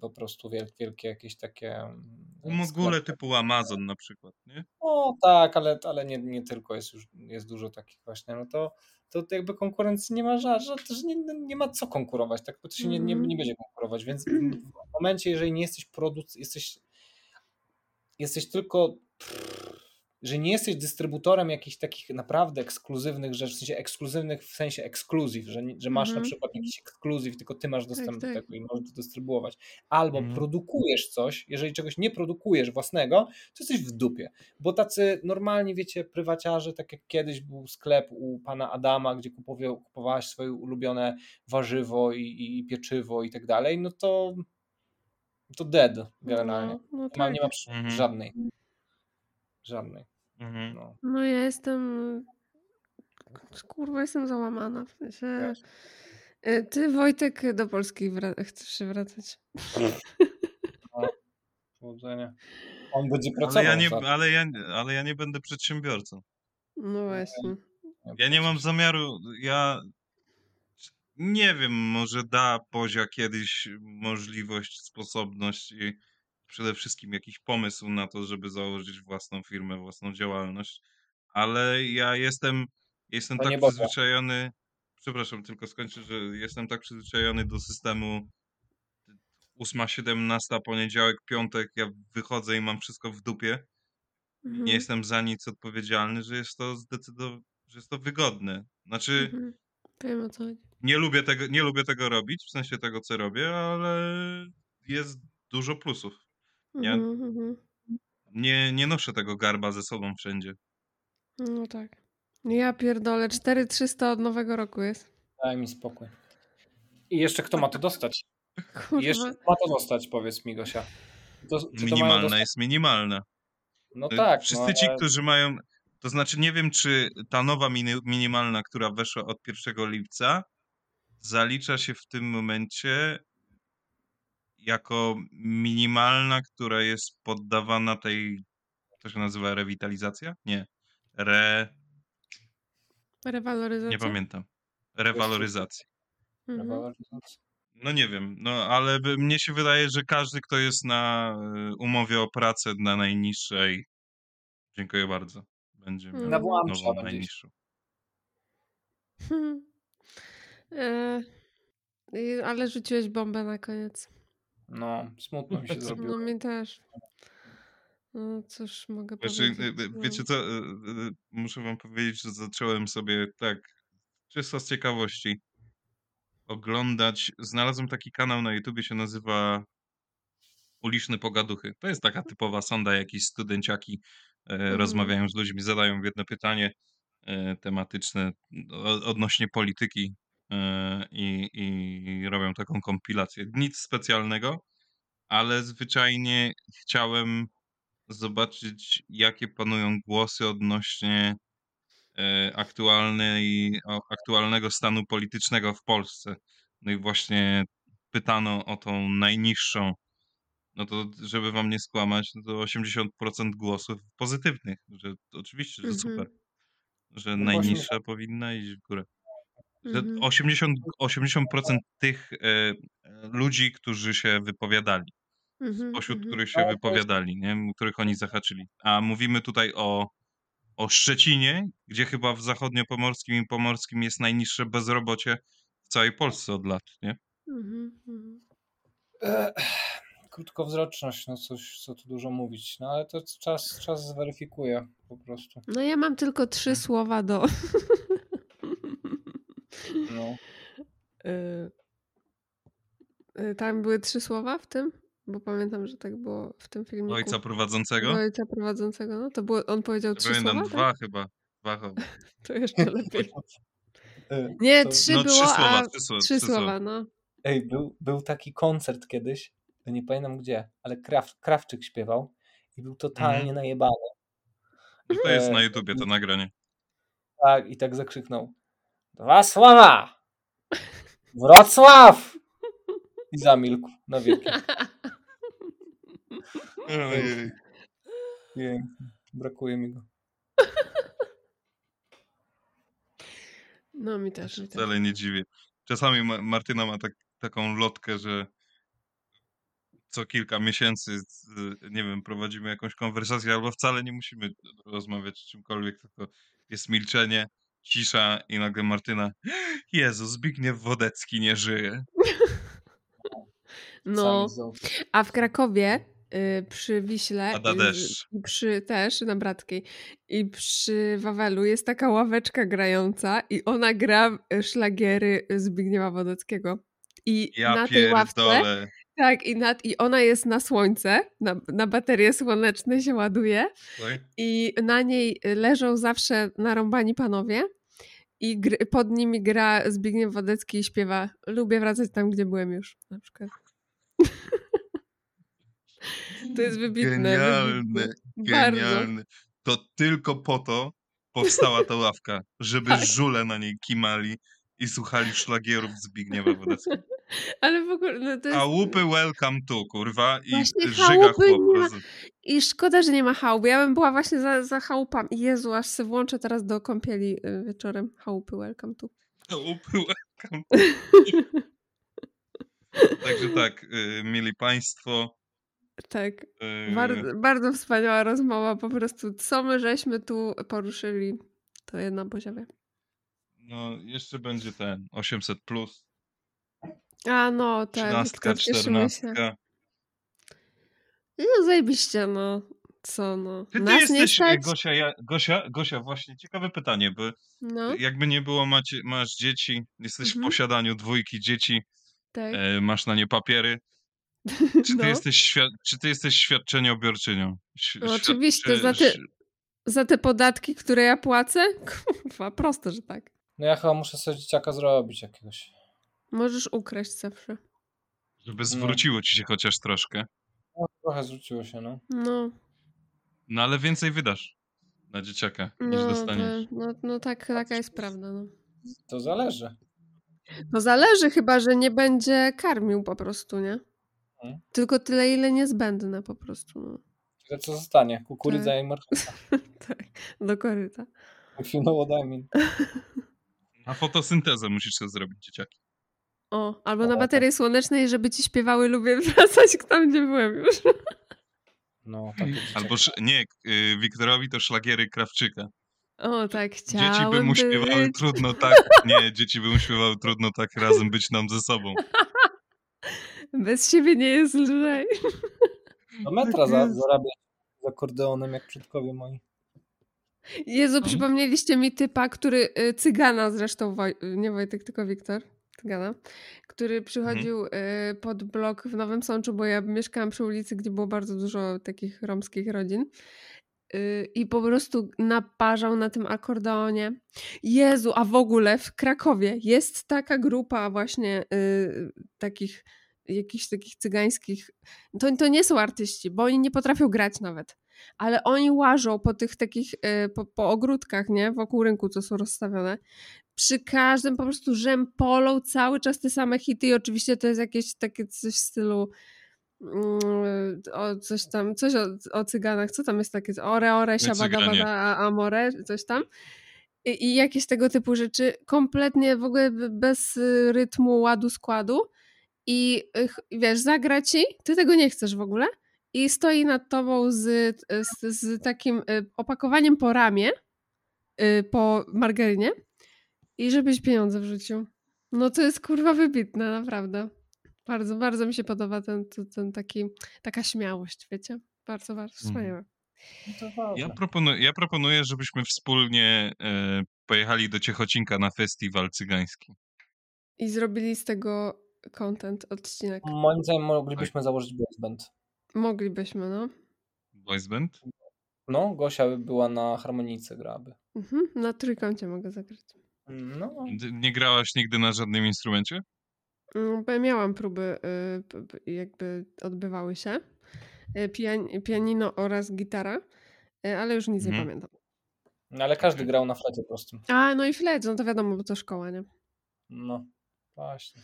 po prostu wielkie, wielkie jakieś takie mm, W ogóle sklepy. typu Amazon na przykład, nie? No tak, ale, ale nie, nie tylko, jest już jest dużo takich właśnie, no to, to jakby konkurencji nie ma ża- że nie, nie ma co konkurować, tak? Bo to się nie, nie, Mhm. nie będzie konkurować, więc w momencie, jeżeli nie jesteś produc, jesteś, jesteś tylko, że nie jesteś dystrybutorem jakichś takich naprawdę ekskluzywnych rzeczy, w sensie ekskluzywnych w sensie ekskluzyw, że, że masz Mhm. na przykład jakiś ekskluzyw, tylko ty masz dostęp tak. do tego i możesz to dystrybuować. Albo Mhm. produkujesz coś, jeżeli czegoś nie produkujesz własnego, to jesteś w dupie. Bo tacy normalni, wiecie, prywaciarze, tak jak kiedyś był sklep u pana Adama, gdzie kupowie- kupowałaś swoje ulubione warzywo i, i, i pieczywo i tak dalej, no to to dead generalnie. No, no Nie ma, tak. nie ma Mhm. żadnej. Żadnej. Mhm. No. No ja jestem... Kurwa, jestem załamana. W sensie... E, Ty, Wojtek, do Polski wra- chcesz się wracać. (laughs) Powodzenia. On będzie Ale pracował. ja, nie, ale, ja, ale ja nie będę przedsiębiorcą. No właśnie. Ja nie mam zamiaru, ja nie wiem, może da Pozia kiedyś możliwość, sposobność i przede wszystkim jakiś pomysł na to, żeby założyć własną firmę, własną działalność, ale ja jestem, jestem To tak Boga. przyzwyczajony, przepraszam, tylko skończę, że jestem tak przyzwyczajony do systemu 8-17, poniedziałek, piątek, ja wychodzę i mam wszystko w dupie. Mhm. Nie jestem za nic odpowiedzialny, że jest to zdecydowanie, że jest to wygodne. Znaczy, Mhm. Wiem o co chodzi. nie lubię tego, nie lubię tego robić, w sensie tego, co robię, ale jest dużo plusów. Ja Mhm, mhm. nie, nie noszę tego garba ze sobą wszędzie. No tak. Ja pierdolę, 4300 od nowego roku jest. Daj mi spokój. I jeszcze kto ma to dostać? (laughs) I jeszcze Kurwa. kto ma to dostać, powiedz mi, Gosia. To, czy to mają Minimalna dostać? jest minimalna. No Y, tak. Wszyscy no, ci, ale- którzy mają, to znaczy nie wiem, czy ta nowa mini, minimalna, która weszła od 1 lipca, zalicza się w tym momencie jako minimalna, która jest poddawana tej, to się nazywa rewitalizacja? Nie. Re, Rewaloryzacja? nie pamiętam. Rewaloryzacji. Mhm. Rewaloryzacja. No nie wiem, no ale mnie się wydaje, że każdy, kto jest na y, umowie o pracę na najniższej, dziękuję bardzo, będzie miał Na nową będzie. najniższą. Hmm. (laughs) E, ale rzuciłeś bombę na koniec. No, smutno mi się (laughs) zrobiło. No mi też. No cóż mogę Znaczy, powiedzieć. y, no. wiecie co, y, muszę wam powiedzieć, że zacząłem sobie tak, czysto z ciekawości, oglądać, znalazłem taki kanał na YouTubie, się nazywa Uliczne Pogaduchy. To jest taka typowa sonda, jakieś studenciaki e, Mhm. rozmawiają z ludźmi, zadają jedno pytanie e, tematyczne o- odnośnie polityki e, i, i robią taką kompilację. Nic specjalnego, ale zwyczajnie chciałem zobaczyć, jakie panują głosy odnośnie e, aktualnej, aktualnego stanu politycznego w Polsce. No i właśnie pytano o tą najniższą, no to żeby wam nie skłamać, no to 80% głosów pozytywnych, że oczywiście, że Mhm. super, że No najniższa powinna iść w górę. Że Mhm. 80, 80% tych e, ludzi, którzy się wypowiadali, Mhm, spośród mhm. których się wypowiadali, nie? których oni zahaczyli. A mówimy tutaj o, o Szczecinie, gdzie chyba w zachodniopomorskim i pomorskim jest najniższe bezrobocie w całej Polsce od lat, nie? Mhm, mhm. E, krótkowzroczność, no coś, co tu dużo mówić. No ale to czas, czas zweryfikuje po prostu. No ja mam tylko trzy słowa do. (laughs) No. Y, y, Tam były trzy słowa w tym? Bo pamiętam, że tak było w tym filmiku. Ojca prowadzącego? Ojca prowadzącego, no to było, on powiedział trzy pamiętam słowa, dwa tak? chyba. Dwa chyba. (laughs) To jeszcze (laughs) lepiej. E, Nie, to- trzy No było, trzy słowa, a trzy słowa. trzy słowa, no. Ej, był, był taki koncert kiedyś, nie pamiętam gdzie, ale Kraw, Krawczyk śpiewał i był totalnie Mhm. najebany. To jest E, na YouTubie to nagranie. Tak, i tak zakrzyknął. Dwa słowa! Wrocław! I zamilkł na wieki. Ojej. Brakuje mi go. No mi też, mi wcale nie dziwię. Czasami Ma- Martyna ma tak, taką lotkę, że co kilka miesięcy, z- nie wiem, prowadzimy jakąś konwersację, albo wcale nie musimy rozmawiać o czymkolwiek, tylko jest milczenie, cisza i nagle Martyna Jezu, Zbigniew Wodecki nie żyje. (laughs) No, a w Krakowie y, przy Wiśle Pada y, deszcz. przy też na Bratskiej i przy Wawelu jest taka ławeczka grająca i ona gra szlagiery Zbigniewa Wodeckiego. I Ja na tej ławce tak, i, na, i ona jest na słońce, na, na baterie słoneczne się ładuje Słuchaj. i na niej leżą zawsze narąbani panowie i pod nimi gra Zbigniew Wodecki i śpiewa Lubię wracać tam, gdzie byłem już, na przykład. To jest wybitne. Genialne, wybitne. Genialne. To tylko po to powstała ta ławka, żeby Tak. żule na niej kimali i słuchali szlagierów Zbigniewa Wodeckiego. (laughs) Ale w ogóle no to jest... A łupy welcome to, kurwa, i Właśnie żyga chałupy chłop. ma. I szkoda, że nie ma chałup. Ja bym była właśnie za, za chałupami. Jezu, aż se włączę teraz do kąpieli y, wieczorem. Chałupy, welcome tu. Łupy welcome to. (laughs) Także tak, y, mieli państwo, Tak. Yy, Bardzo, bardzo wspaniała rozmowa. Po prostu, co my żeśmy tu poruszyli, to jedna poziomie. No, jeszcze będzie ten 800 plus, A no, tak, 13, Wiktor, cieszymy się. 14. No zajebiście, no. Co no? Ty, ty Nas nie jesteś, e, stać? Gosia, ja, Gosia, Gosia, właśnie ciekawe pytanie, bo No, jakby nie było, macie, masz dzieci, jesteś w Mhm. posiadaniu dwójki dzieci, tak. e, masz na nie papiery. (laughs) Czy ty, No. jesteś, świad- czy ty jesteś świadczeniobiorczynią? Ś- No oczywiście, za te- Za te podatki, które ja płacę? (laughs) Kurwa, proste, że tak. No ja chyba muszę sobie dzieciaka zrobić jakiegoś. Możesz ukraść zawsze. Żeby zwróciło ci się chociaż troszkę. No, trochę zwróciło się, no. No, No ale więcej wydasz na dzieciaka niż no, to, dostaniesz. no, no tak, taka jest prawda. No. To zależy. To zależy chyba, że nie będzie karmił po prostu, nie? Mhm. Tylko tyle, ile niezbędne po prostu. No. Tyle co zostanie. Kukurydza Tak. i marchewka. (laughs) tak, do koryta. If (laughs) Na fotosyntezę musisz sobie zrobić dzieciaki. O, albo O, na tak. baterii słonecznej, żeby ci śpiewały lubię (laughs) wracać tam, gdzie byłem już. No, takie (laughs) Albo sz- nie, y, Wiktorowi to szlagiery Krawczyka. O, tak, chciałem Dzieci by mu śpiewały być. trudno tak. (laughs) Nie, dzieci by mu śpiewały trudno tak razem być nam ze sobą. Bez siebie nie jest lżej. Do metra za, zarabiać z akordeonem jak przodkowie moi. Jezu, No. przypomnieliście mi typa, który, y, cygana zresztą, Woj, nie Wojtek, tylko Wiktor, cygana, który przychodził y, pod blok w Nowym Sączu, bo ja mieszkałam przy ulicy, gdzie było bardzo dużo takich romskich rodzin y, i po prostu naparzał na tym akordeonie. Jezu, a w ogóle w Krakowie jest taka grupa właśnie y, takich jakichś takich cygańskich, to, to nie są artyści, bo oni nie potrafią grać nawet ale oni łażą po tych takich, y, po, po ogródkach, nie? Wokół rynku, co są rozstawione. Przy każdym po prostu rzępolą cały czas te same hity i oczywiście to jest jakieś takie coś w stylu mm, o coś tam, coś o, o cyganach, co tam jest takie, ore, ore, siabada, cyganie. bada, amore, coś tam. I, I jakieś tego typu rzeczy, kompletnie w ogóle bez rytmu, ładu, składu i y, wiesz, zagra ci, ty tego nie chcesz w ogóle i stoi nad tobą z, z, z takim y, opakowaniem po ramię, y, po margarynie i żebyś pieniądze wrzucił. No to jest kurwa wybitne, naprawdę. Bardzo, bardzo mi się podoba ten, ten, taki, taka śmiałość, wiecie? Bardzo, bardzo wspaniałe. No. Ja proponuję, ja proponuję żebyśmy wspólnie e, pojechali do Ciechocinka na festiwal cygański. I zrobili z tego content, odcinek. Moim zdaniem moglibyśmy założyć boys band. Moglibyśmy, no. Boys band? No, Gosia by była na harmonijce graby. Mhm, na trójkącie mogę zagrać. No, Nie grałaś nigdy na żadnym instrumencie? Mm, bo ja miałam próby, y, jakby odbywały się. Y, Pian- pianino oraz gitara, y, ale już nic nie Mhm. pamiętam. no ale każdy grał na flecie prostym. A, no i flet, no to wiadomo, bo to szkoła, nie? No, właśnie.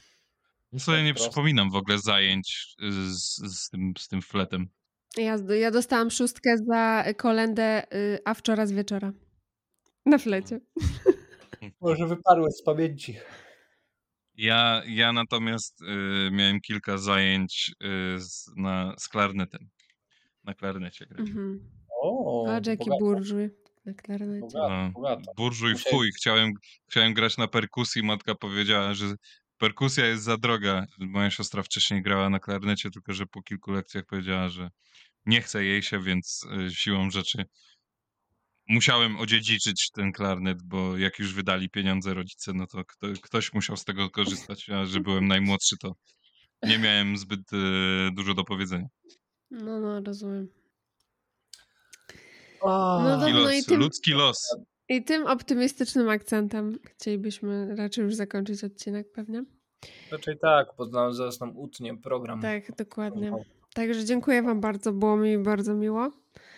Ja sobie nie prosto. przypominam w ogóle zajęć y, z, z, tym, z tym fletem. Ja, ja dostałam szóstkę za kolendę, y, a wczoraj z wieczora. Na flecie. (laughs) Może wyparły z pamięci. Ja, ja natomiast y, miałem kilka zajęć y, z, na, z klarnetem. Na klarnecie grać. Mhm. O, A jaki bogato, burżuj na klarnecie. bogato, No, bogato. burżuj w Musiałeś- chuj. Chciałem, chciałem grać na perkusji. Matka powiedziała, że perkusja jest za droga. Moja siostra wcześniej grała na klarnecie, tylko że po kilku lekcjach powiedziała, że nie chce jej się, więc y, siłą rzeczy musiałem odziedziczyć ten klarnet, bo jak już wydali pieniądze rodzice, no to kto, ktoś musiał z tego korzystać, a że (laughs) byłem najmłodszy, to nie miałem zbyt y, dużo do powiedzenia. No, no, rozumiem. O, No no los, i tym- ludzki los. I tym optymistycznym akcentem chcielibyśmy raczej już zakończyć odcinek pewnie. Raczej tak, bo nam zaraz nam utnie program. Tak, dokładnie. Także dziękuję Wam bardzo, było mi bardzo miło.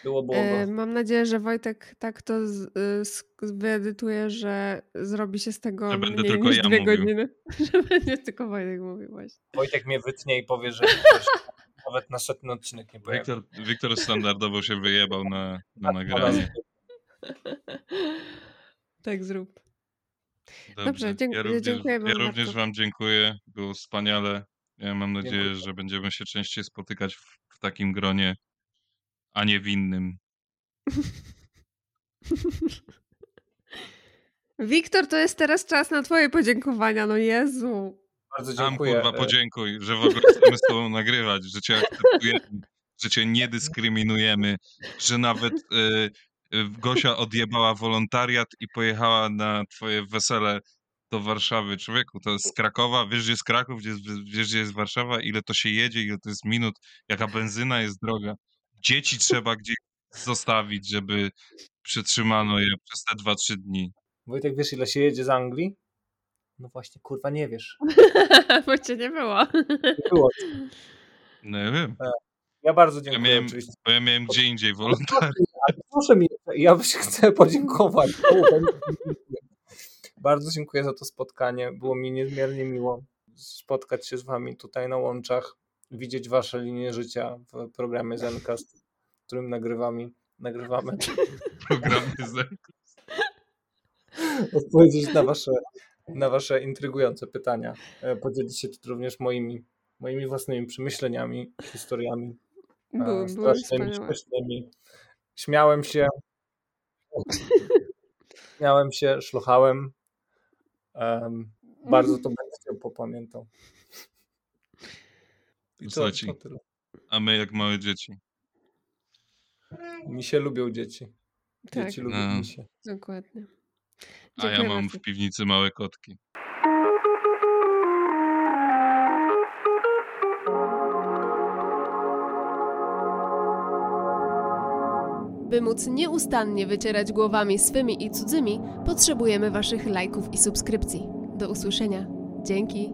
Było, było. E, mam nadzieję, że Wojtek tak to z, sk- wyedytuje, że zrobi się z tego Że będę mniej tylko niż ja dwie mówił. godziny. (laughs) Że będzie tylko Wojtek mówił właśnie. Wojtek mnie wytnie i powie, że (laughs) nawet na setny odcinek nie pojawi. Wiktor, Wiktor standardowo się wyjebał na, na Tak, nagranie. Tak zrób. Dobrze. Dobrze, dziękuję- ja również, dziękuję wam ja również bardzo. Wam dziękuję. Było wspaniale. Ja mam nadzieję, Dziękuję. że będziemy się częściej spotykać w, w takim gronie, a nie w innym. (laughs) Wiktor, to jest teraz czas na twoje podziękowania, no Jezu. Bardzo Tam dziękuję. kurwa E, podziękuj, że w ogóle chcemy z tobą (laughs) nagrywać, że cię akceptujemy, że cię nie dyskryminujemy, że nawet e, Gosia odjebała wolontariat i pojechała na twoje wesele do Warszawy. Człowieku, to jest z Krakowa, wiesz gdzie jest Kraków, gdzie jest, wiesz gdzie jest Warszawa, ile to się jedzie, ile to jest minut, jaka benzyna jest droga. Dzieci trzeba gdzieś zostawić, żeby przetrzymano je przez te 2-3 dni. Wojtek, wiesz ile się jedzie z Anglii? No właśnie, kurwa, nie wiesz. (laughs) Bo cię nie było. Nie było. No ja wiem, Ja bardzo ja dziękuję miałem, oczywiście. bo ja miałem gdzie indziej wolontariat. Ale proszę mi, ja byś chcę podziękować. (laughs) Bardzo dziękuję za to spotkanie. Było mi niezmiernie miło spotkać się z wami tutaj na łączach, widzieć wasze linie życia w programie Zencast, w którym nagrywamy, nagrywamy, programy z odpowiedzieć na wasze, na wasze intrygujące pytania. E, Podzielić się tu również moimi, moimi własnymi przemyśleniami, historiami Były, były strasznymi, wspaniałe. śmiesznymi. Śmiałem się. (laughs) Śmiałem się, szlochałem. Em, bardzo to (laughs) będę chciał popamiętał. I to, to tyle. A my jak małe dzieci. Mi się lubią dzieci. Tak, Dzieci lubią No. mi się. dokładnie. A ja Dziękuję mam bardzo. w piwnicy małe kotki. By móc nieustannie wycierać głowami swymi i cudzymi, potrzebujemy Waszych lajków i subskrypcji. Do usłyszenia. Dzięki.